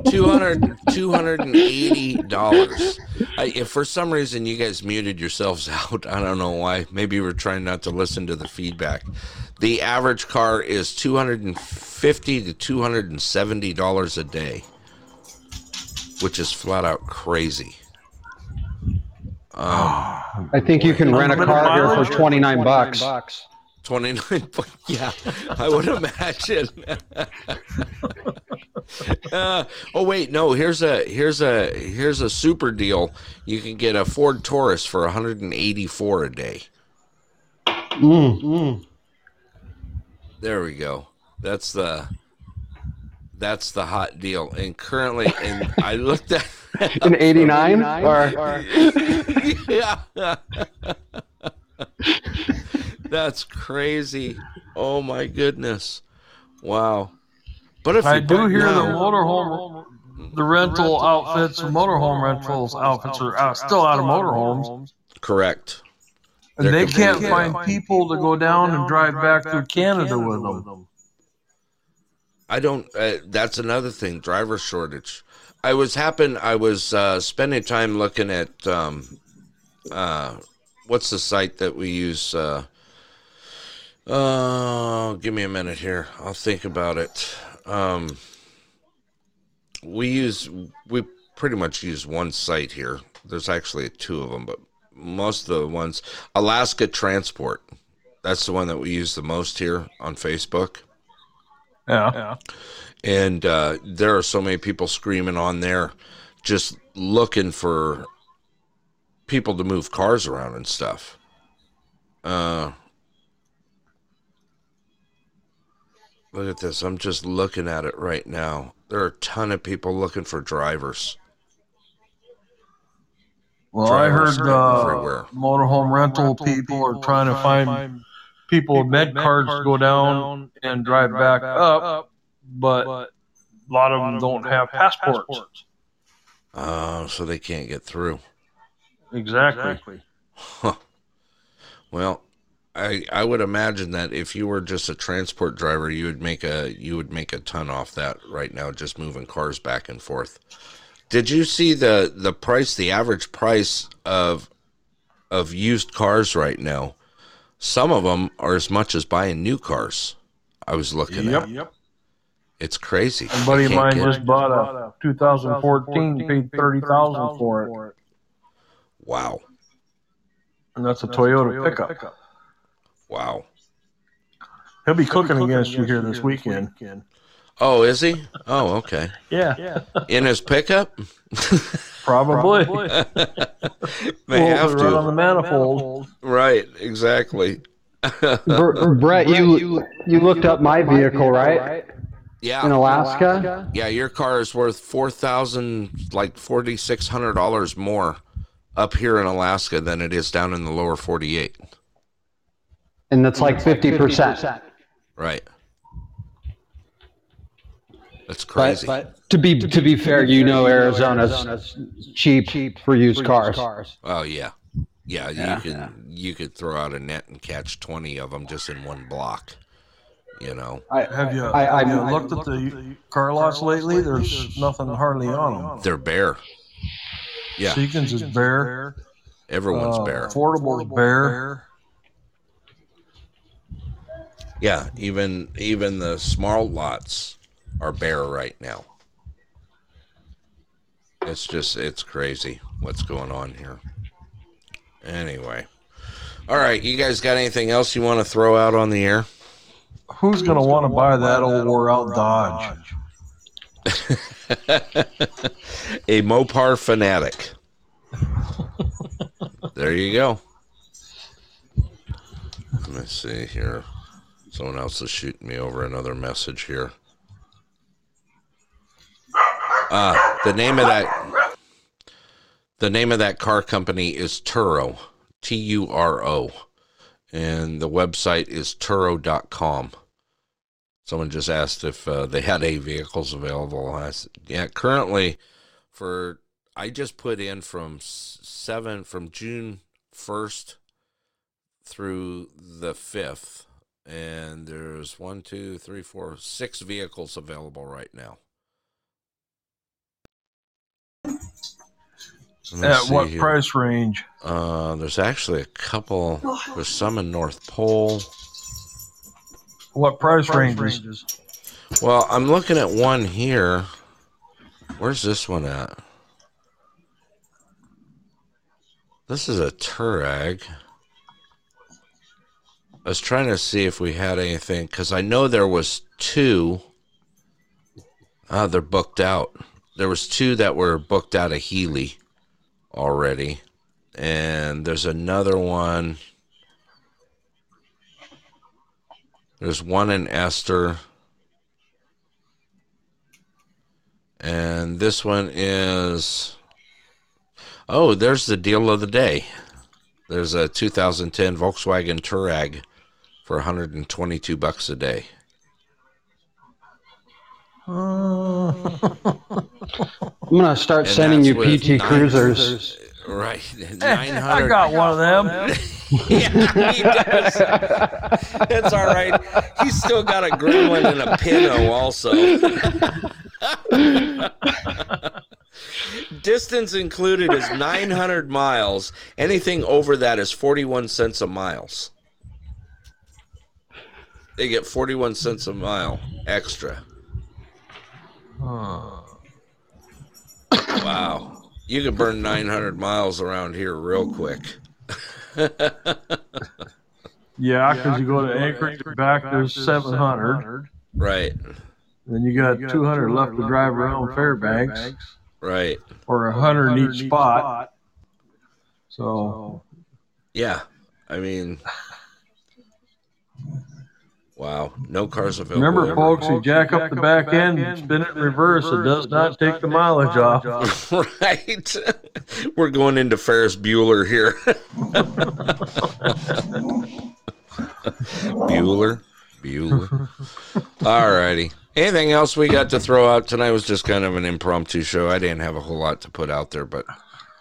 200 $280. I, if for some reason you guys muted yourselves out, I don't know why. Maybe you were trying not to listen to the feedback. The average car is 250 to $270 a day, which is flat out crazy. Um, I think you can rent a car here mileage? for 29 bucks. 29 bu- yeah i would imagine. Uh, oh wait no here's a here's a here's a super deal. You can get a ford taurus for 184 a day. Mm, mm. there we go. That's the that's the hot deal. And currently and i looked at An 89? Or, yeah that's crazy oh my goodness wow but if I you do buy hear the now- motorhome, the rental outfits, and motorhome rentals outfits are out, still out of motorhomes, correct and They're they can't completely- find people to go down and drive back through Canada with them. I don't. Uh, that's another thing. Driver shortage. I was happen. I was uh, spending time looking at um, uh, what's the site that we use. Uh, uh, give me a minute here. I'll think about it. Um, we use we pretty much use one site here. There's actually two of them, but most of the ones Alaska Transport. That's the one that we use the most here on Facebook Yeah. and uh, there are so many people screaming on there just looking for people to move cars around and stuff uh, Look at this. I'm just looking at it right now. There are a ton of people looking for drivers. Well, I heard uh, everywhere. motorhome rental people are trying to find people with med cards to go down and drive back up, but a lot of them don't have passports. Oh, so they can't get through. Exactly. Huh. Well, I I would imagine that if you were just a transport driver, you would make a you would make a ton off that right now, just moving cars back and forth. Did you see the the price, the average price of of used cars right now? Some of them are as much as buying new cars. I was looking at. Yep. It's crazy. A buddy of mine get- just bought a 2014, paid thirty thousand for it, Wow, and that's a Toyota pickup. Wow. He'll be cooking against you here this weekend. Oh, is he? Oh, okay. Yeah, In his pickup, probably. they Well, have right on the manifold. Right, exactly. Br- Brett, you you looked up my vehicle, right? Yeah, In Alaska? Yeah, your car is worth four thousand, like forty six hundred dollars more up here in Alaska than it is down in the lower forty eight. And that's like 50%. Right. That's crazy. But To be to be fair, you know Arizona's cheap cheap for used cars. oh yeah, yeah. You Yeah. can you could throw out a net and catch twenty of them just in one block. You know. I, Have you, I- have you I- looked at the car lots lately? There's nothing hardly on them. They're bare. Yeah, Seekins is bare. everyone's uh, bare. Affordable is bare. Yeah, even even the small lots are bare right now. It's just it's crazy what's going on here. Anyway. All right, you guys got anything else you want to throw out on the air? Who's going to want to buy that old wore out Dodge? A Mopar fanatic. there you go. Let me see here. Someone else is shooting me over another message here. Uh, the name of that the name of that car company is Turo. T U R O. And the website is turo.com. Someone just asked if uh, they had A vehicles available. I said, yeah, currently for I just put in from 7 from June 1st through the 5th and there's one, two, three, four, six vehicles available right now. At what here. price range? Uh, there's actually a couple. There's some in North Pole. What price ranges? Well, I'm looking at one here. Where's this one at? This is a Touareg. I was trying to see if we had anything because I know there was two. Ah, they're booked out. There was two that were booked out of Healy already, and there's another one. There's one in Ester. And this one is Oh, there's the deal of the day. There's a 2010 Volkswagen Touareg for 122 bucks a day. Uh, I'm gonna start And sending you PT nine- Cruisers. Right. I got one of them. yeah, he does. That's all right. He's still got a gremlin and a Pinto also. Distance included is 900 miles. Anything over that is 41 cents a miles. They get 41 cents a mile extra. Wow. You can burn 900 miles around here real quick. Yeah, because you go to Anchorage back, there's 700. Right. Then you got 200 left to drive around Fairbanks, Right. or 100 in each spot. So Yeah. I mean, Wow, no cars available. Remember, folks, you jack up the back end, spin it in reverse. It does not take the mileage off. right? We're going into Ferris Bueller here. Bueller, Bueller. All righty. Anything else we got to throw out tonight was just kind of an impromptu show. I didn't have a whole lot to put out there, but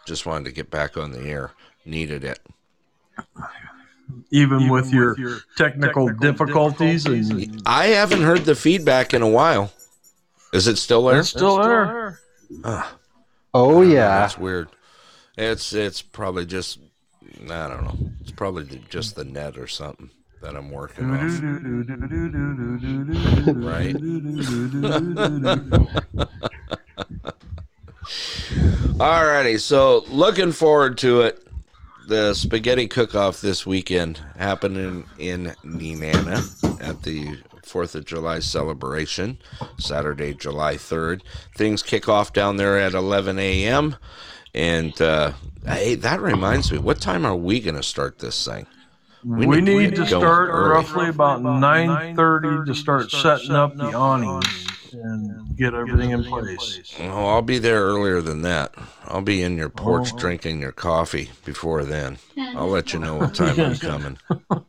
just wanted to get back on the air. Needed it. Even with your technical difficulties, and I haven't heard the feedback in a while. Is it still there? it's still there. Ah. Oh ah, yeah. That's weird. It's it's probably just I don't know. It's probably just the net or something that I'm working off. Right. Alrighty, so looking forward to it. The spaghetti cook-off this weekend happening in Nenana at the Fourth of July celebration, Saturday, July third. Things kick off down there at 11 a.m. And uh, hey, that reminds me, what time are we going to start this thing? We, need to get start early. roughly about nine thirty to start setting up the awnings and get everything in place. Oh, I'll be there earlier than that. I'll be in your porch oh. drinking your coffee before then. I'll let you know what time I'm coming.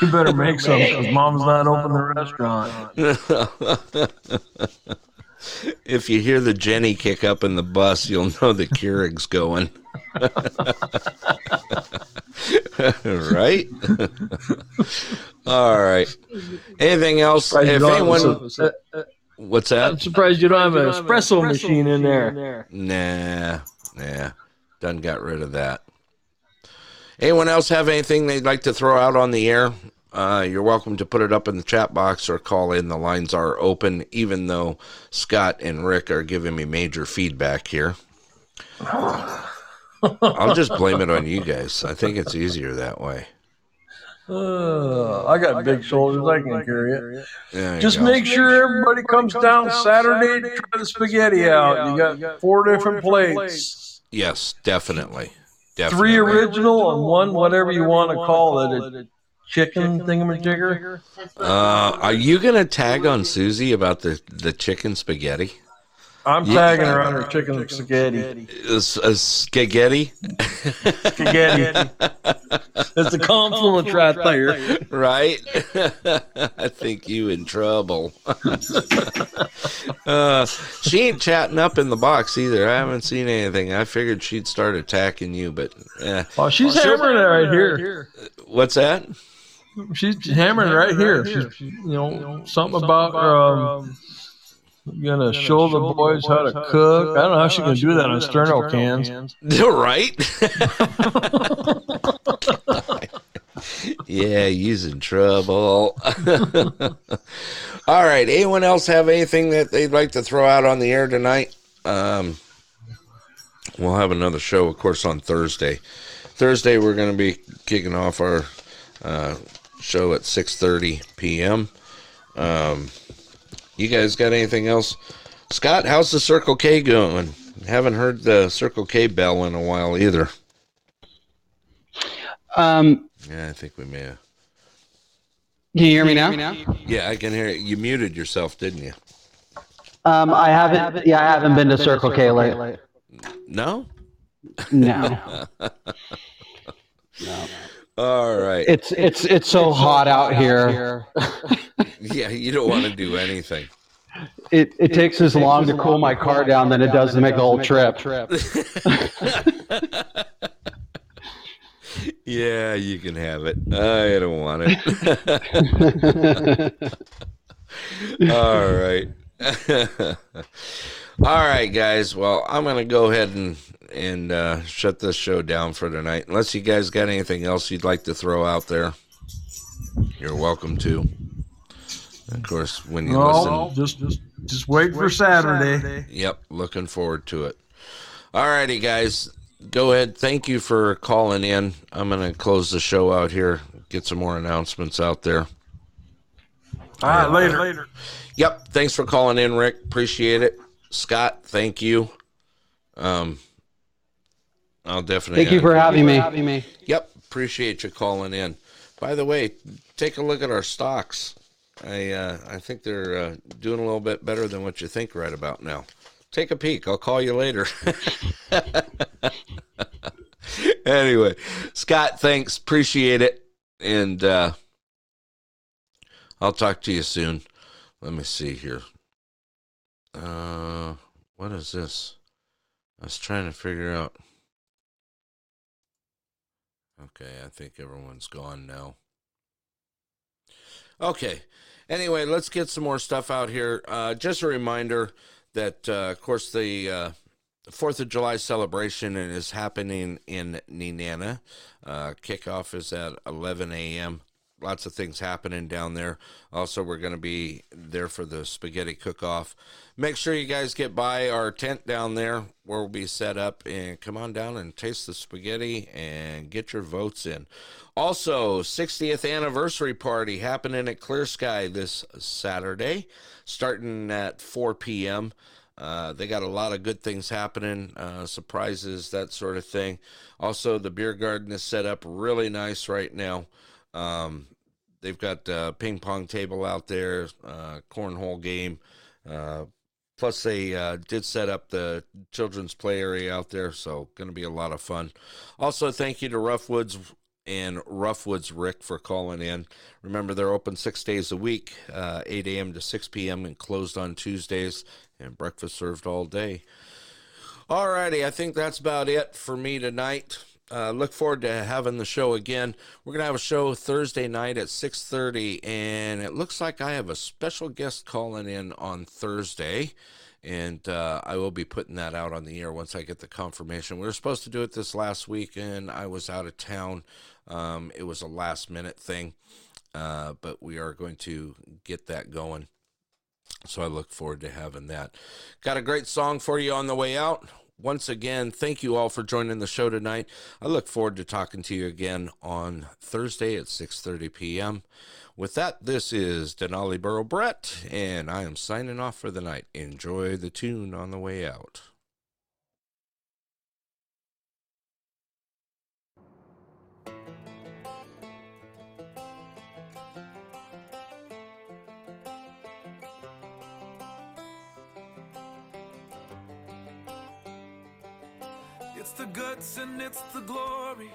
You better make some because mom's not open the restaurant. if you hear the Jenny kick up in the bus, you'll know the Keurig's going. right? All right. Anything else? If anyone, what's that? I'm surprised you don't have an espresso machine in there. Nah, nah. Done got rid of that. Anyone else have anything they'd like to throw out on the air? Uh, you're welcome to put it up in the chat box or call in. The lines are open, even though Scott and Rick are giving me major feedback here. I'll just blame it on you guys. I think it's easier that way. Uh, I got big shoulders. I can carry it. There you Just go. make sure everybody comes down Saturday to try the spaghetti out. You got four different plates. Yes, definitely. Definitely. Three original and one whatever you want to call it. A chicken thingamajigger. Uh, are you gonna tag on Susie about the the chicken spaghetti? I'm Yeah. tagging her on her chicken spaghetti. Is, is spaghetti? Spaghetti. it's a compliment right there. right? I think you in trouble. uh, she ain't chatting up in the box either. I haven't seen anything. I figured she'd start attacking you, but eh. Oh, she's hammering it right here. what's that? She's hammering right here. She's, you know, something about um, gonna show the boys how to cook. I don't know how she can do that on sterno cans. right? yeah, he's in trouble. All right. Anyone else have anything that they'd like to throw out on the air tonight? Um, we'll have another show, of course, on Thursday. Thursday, we're going to be kicking off our uh, show at 6.30 p.m. Um, you guys got anything else? Scott, how's the Circle K going? Haven't heard the Circle K bell in a while either. Um, Yeah, I think we may have. can you hear me now? Yeah, I can hear it. You muted yourself, didn't you? Um, I haven't. Yeah, I haven't been to Circle K lately. No? No? No, All right. it's it's it's so hot out here. Yeah, you don't want to do anything. It it takes as long to cool my car down than it does to make the whole trip. Yeah, you can have it. I don't want it. All right. All right, guys. Well, I'm going to go ahead and and uh, shut this show down for tonight. Unless you guys got anything else you'd like to throw out there, you're welcome to. Of course, when you No, listen, just just just wait for Saturday. Yep, looking forward to it. All righty, guys. Go ahead. Thank you for calling in. I'm going to close the show out here, get some more announcements out there. All right, later. later. Yep. Thanks for calling in, Rick. Appreciate it. Scott, thank you. Um, I'll definitely. Thank you for having me. having me. Yep. Appreciate you calling in. By the way, take a look at our stocks. I uh, I think they're uh, doing a little bit better than what you think right about now. Take a peek. I'll call you later. anyway, Scott, thanks. Appreciate it. And uh, I'll talk to you soon. Let me see here. Uh, what is this? I was trying to figure out. Okay, I think everyone's gone now. Okay. Anyway, let's get some more stuff out here. Uh, just a reminder that, uh, of course, the uh, Fourth of July celebration is happening in Nenana. Uh, kickoff is at 11 a.m. Lots of things happening down there. Also, we're going to be there for the spaghetti cook-off. Make sure you guys get by our tent down there where we'll be set up and come on down and taste the spaghetti and get your votes in. Also, 60th anniversary party happening at Clear Sky this Saturday, starting at 4 p.m. Uh, they got a lot of good things happening, uh, surprises, that sort of thing. Also, the beer garden is set up really nice right now. Um, they've got a ping pong table out there, uh, cornhole game. Uh, plus, they uh, did set up the children's play area out there, so going to be a lot of fun. Also, thank you to Roughwoods and Roughwoods Rick for calling in. Remember, they're open six days a week, uh, 8 a.m. to 6 p.m., and closed on Tuesdays, and breakfast served all day. All righty, I think that's about it for me tonight. Uh, look forward to having the show again. We're gonna have a show Thursday night at 6:30, and it looks like I have a special guest calling in on Thursday and uh, I will be putting that out on the air once I get the confirmation. We were supposed to do it this last week, and I was out of town. Um, it was a last minute thing, uh, but we are going to get that going. So I look forward to having that. Got a great song for you on the way out. Once again, thank you all for joining the show tonight. I look forward to talking to you again on Thursday at 6:30 p.m. With that, this is Denali Borough Brett, and I am signing off for the night. Enjoy the tune on the way out. It's the guts and it's the glory.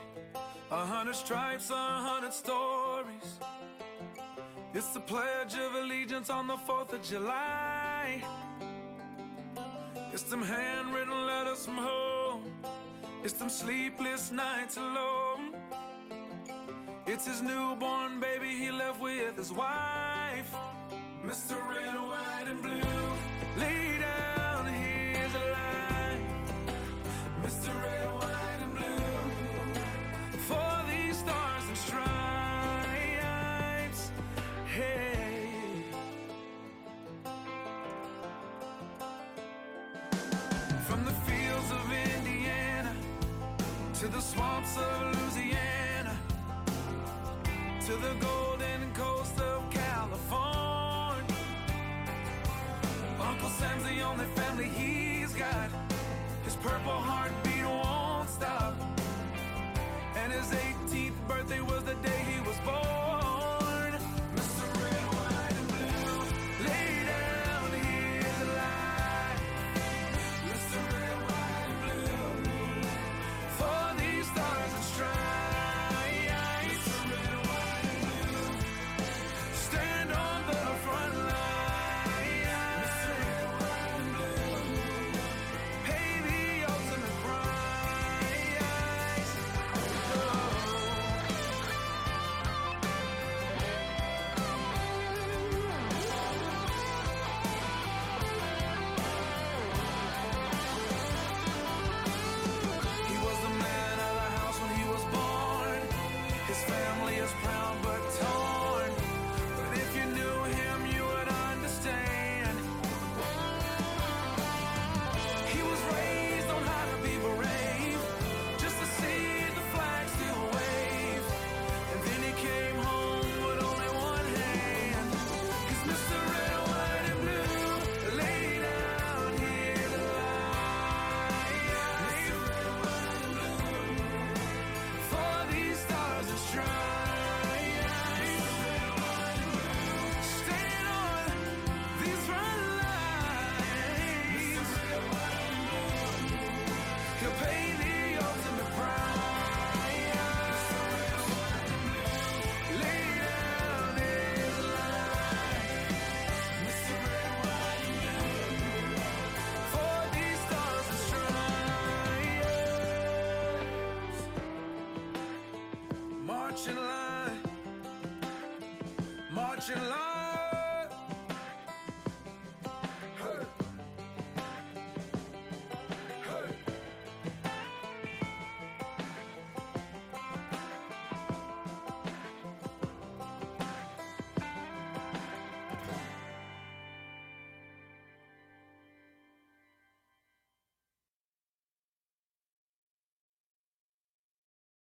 A hundred stripes, a hundred stories. It's the Pledge of Allegiance on the 4th of July. It's them handwritten letters from home. It's them sleepless nights alone. It's his newborn baby he left with his wife. Mr. Red, White, and Blue. Lay to the swamps of Louisiana to the golden coast of California. Uncle Sam's the only family he's got. His purple heartbeat won't stop. And his 18th birthday was the day he was born.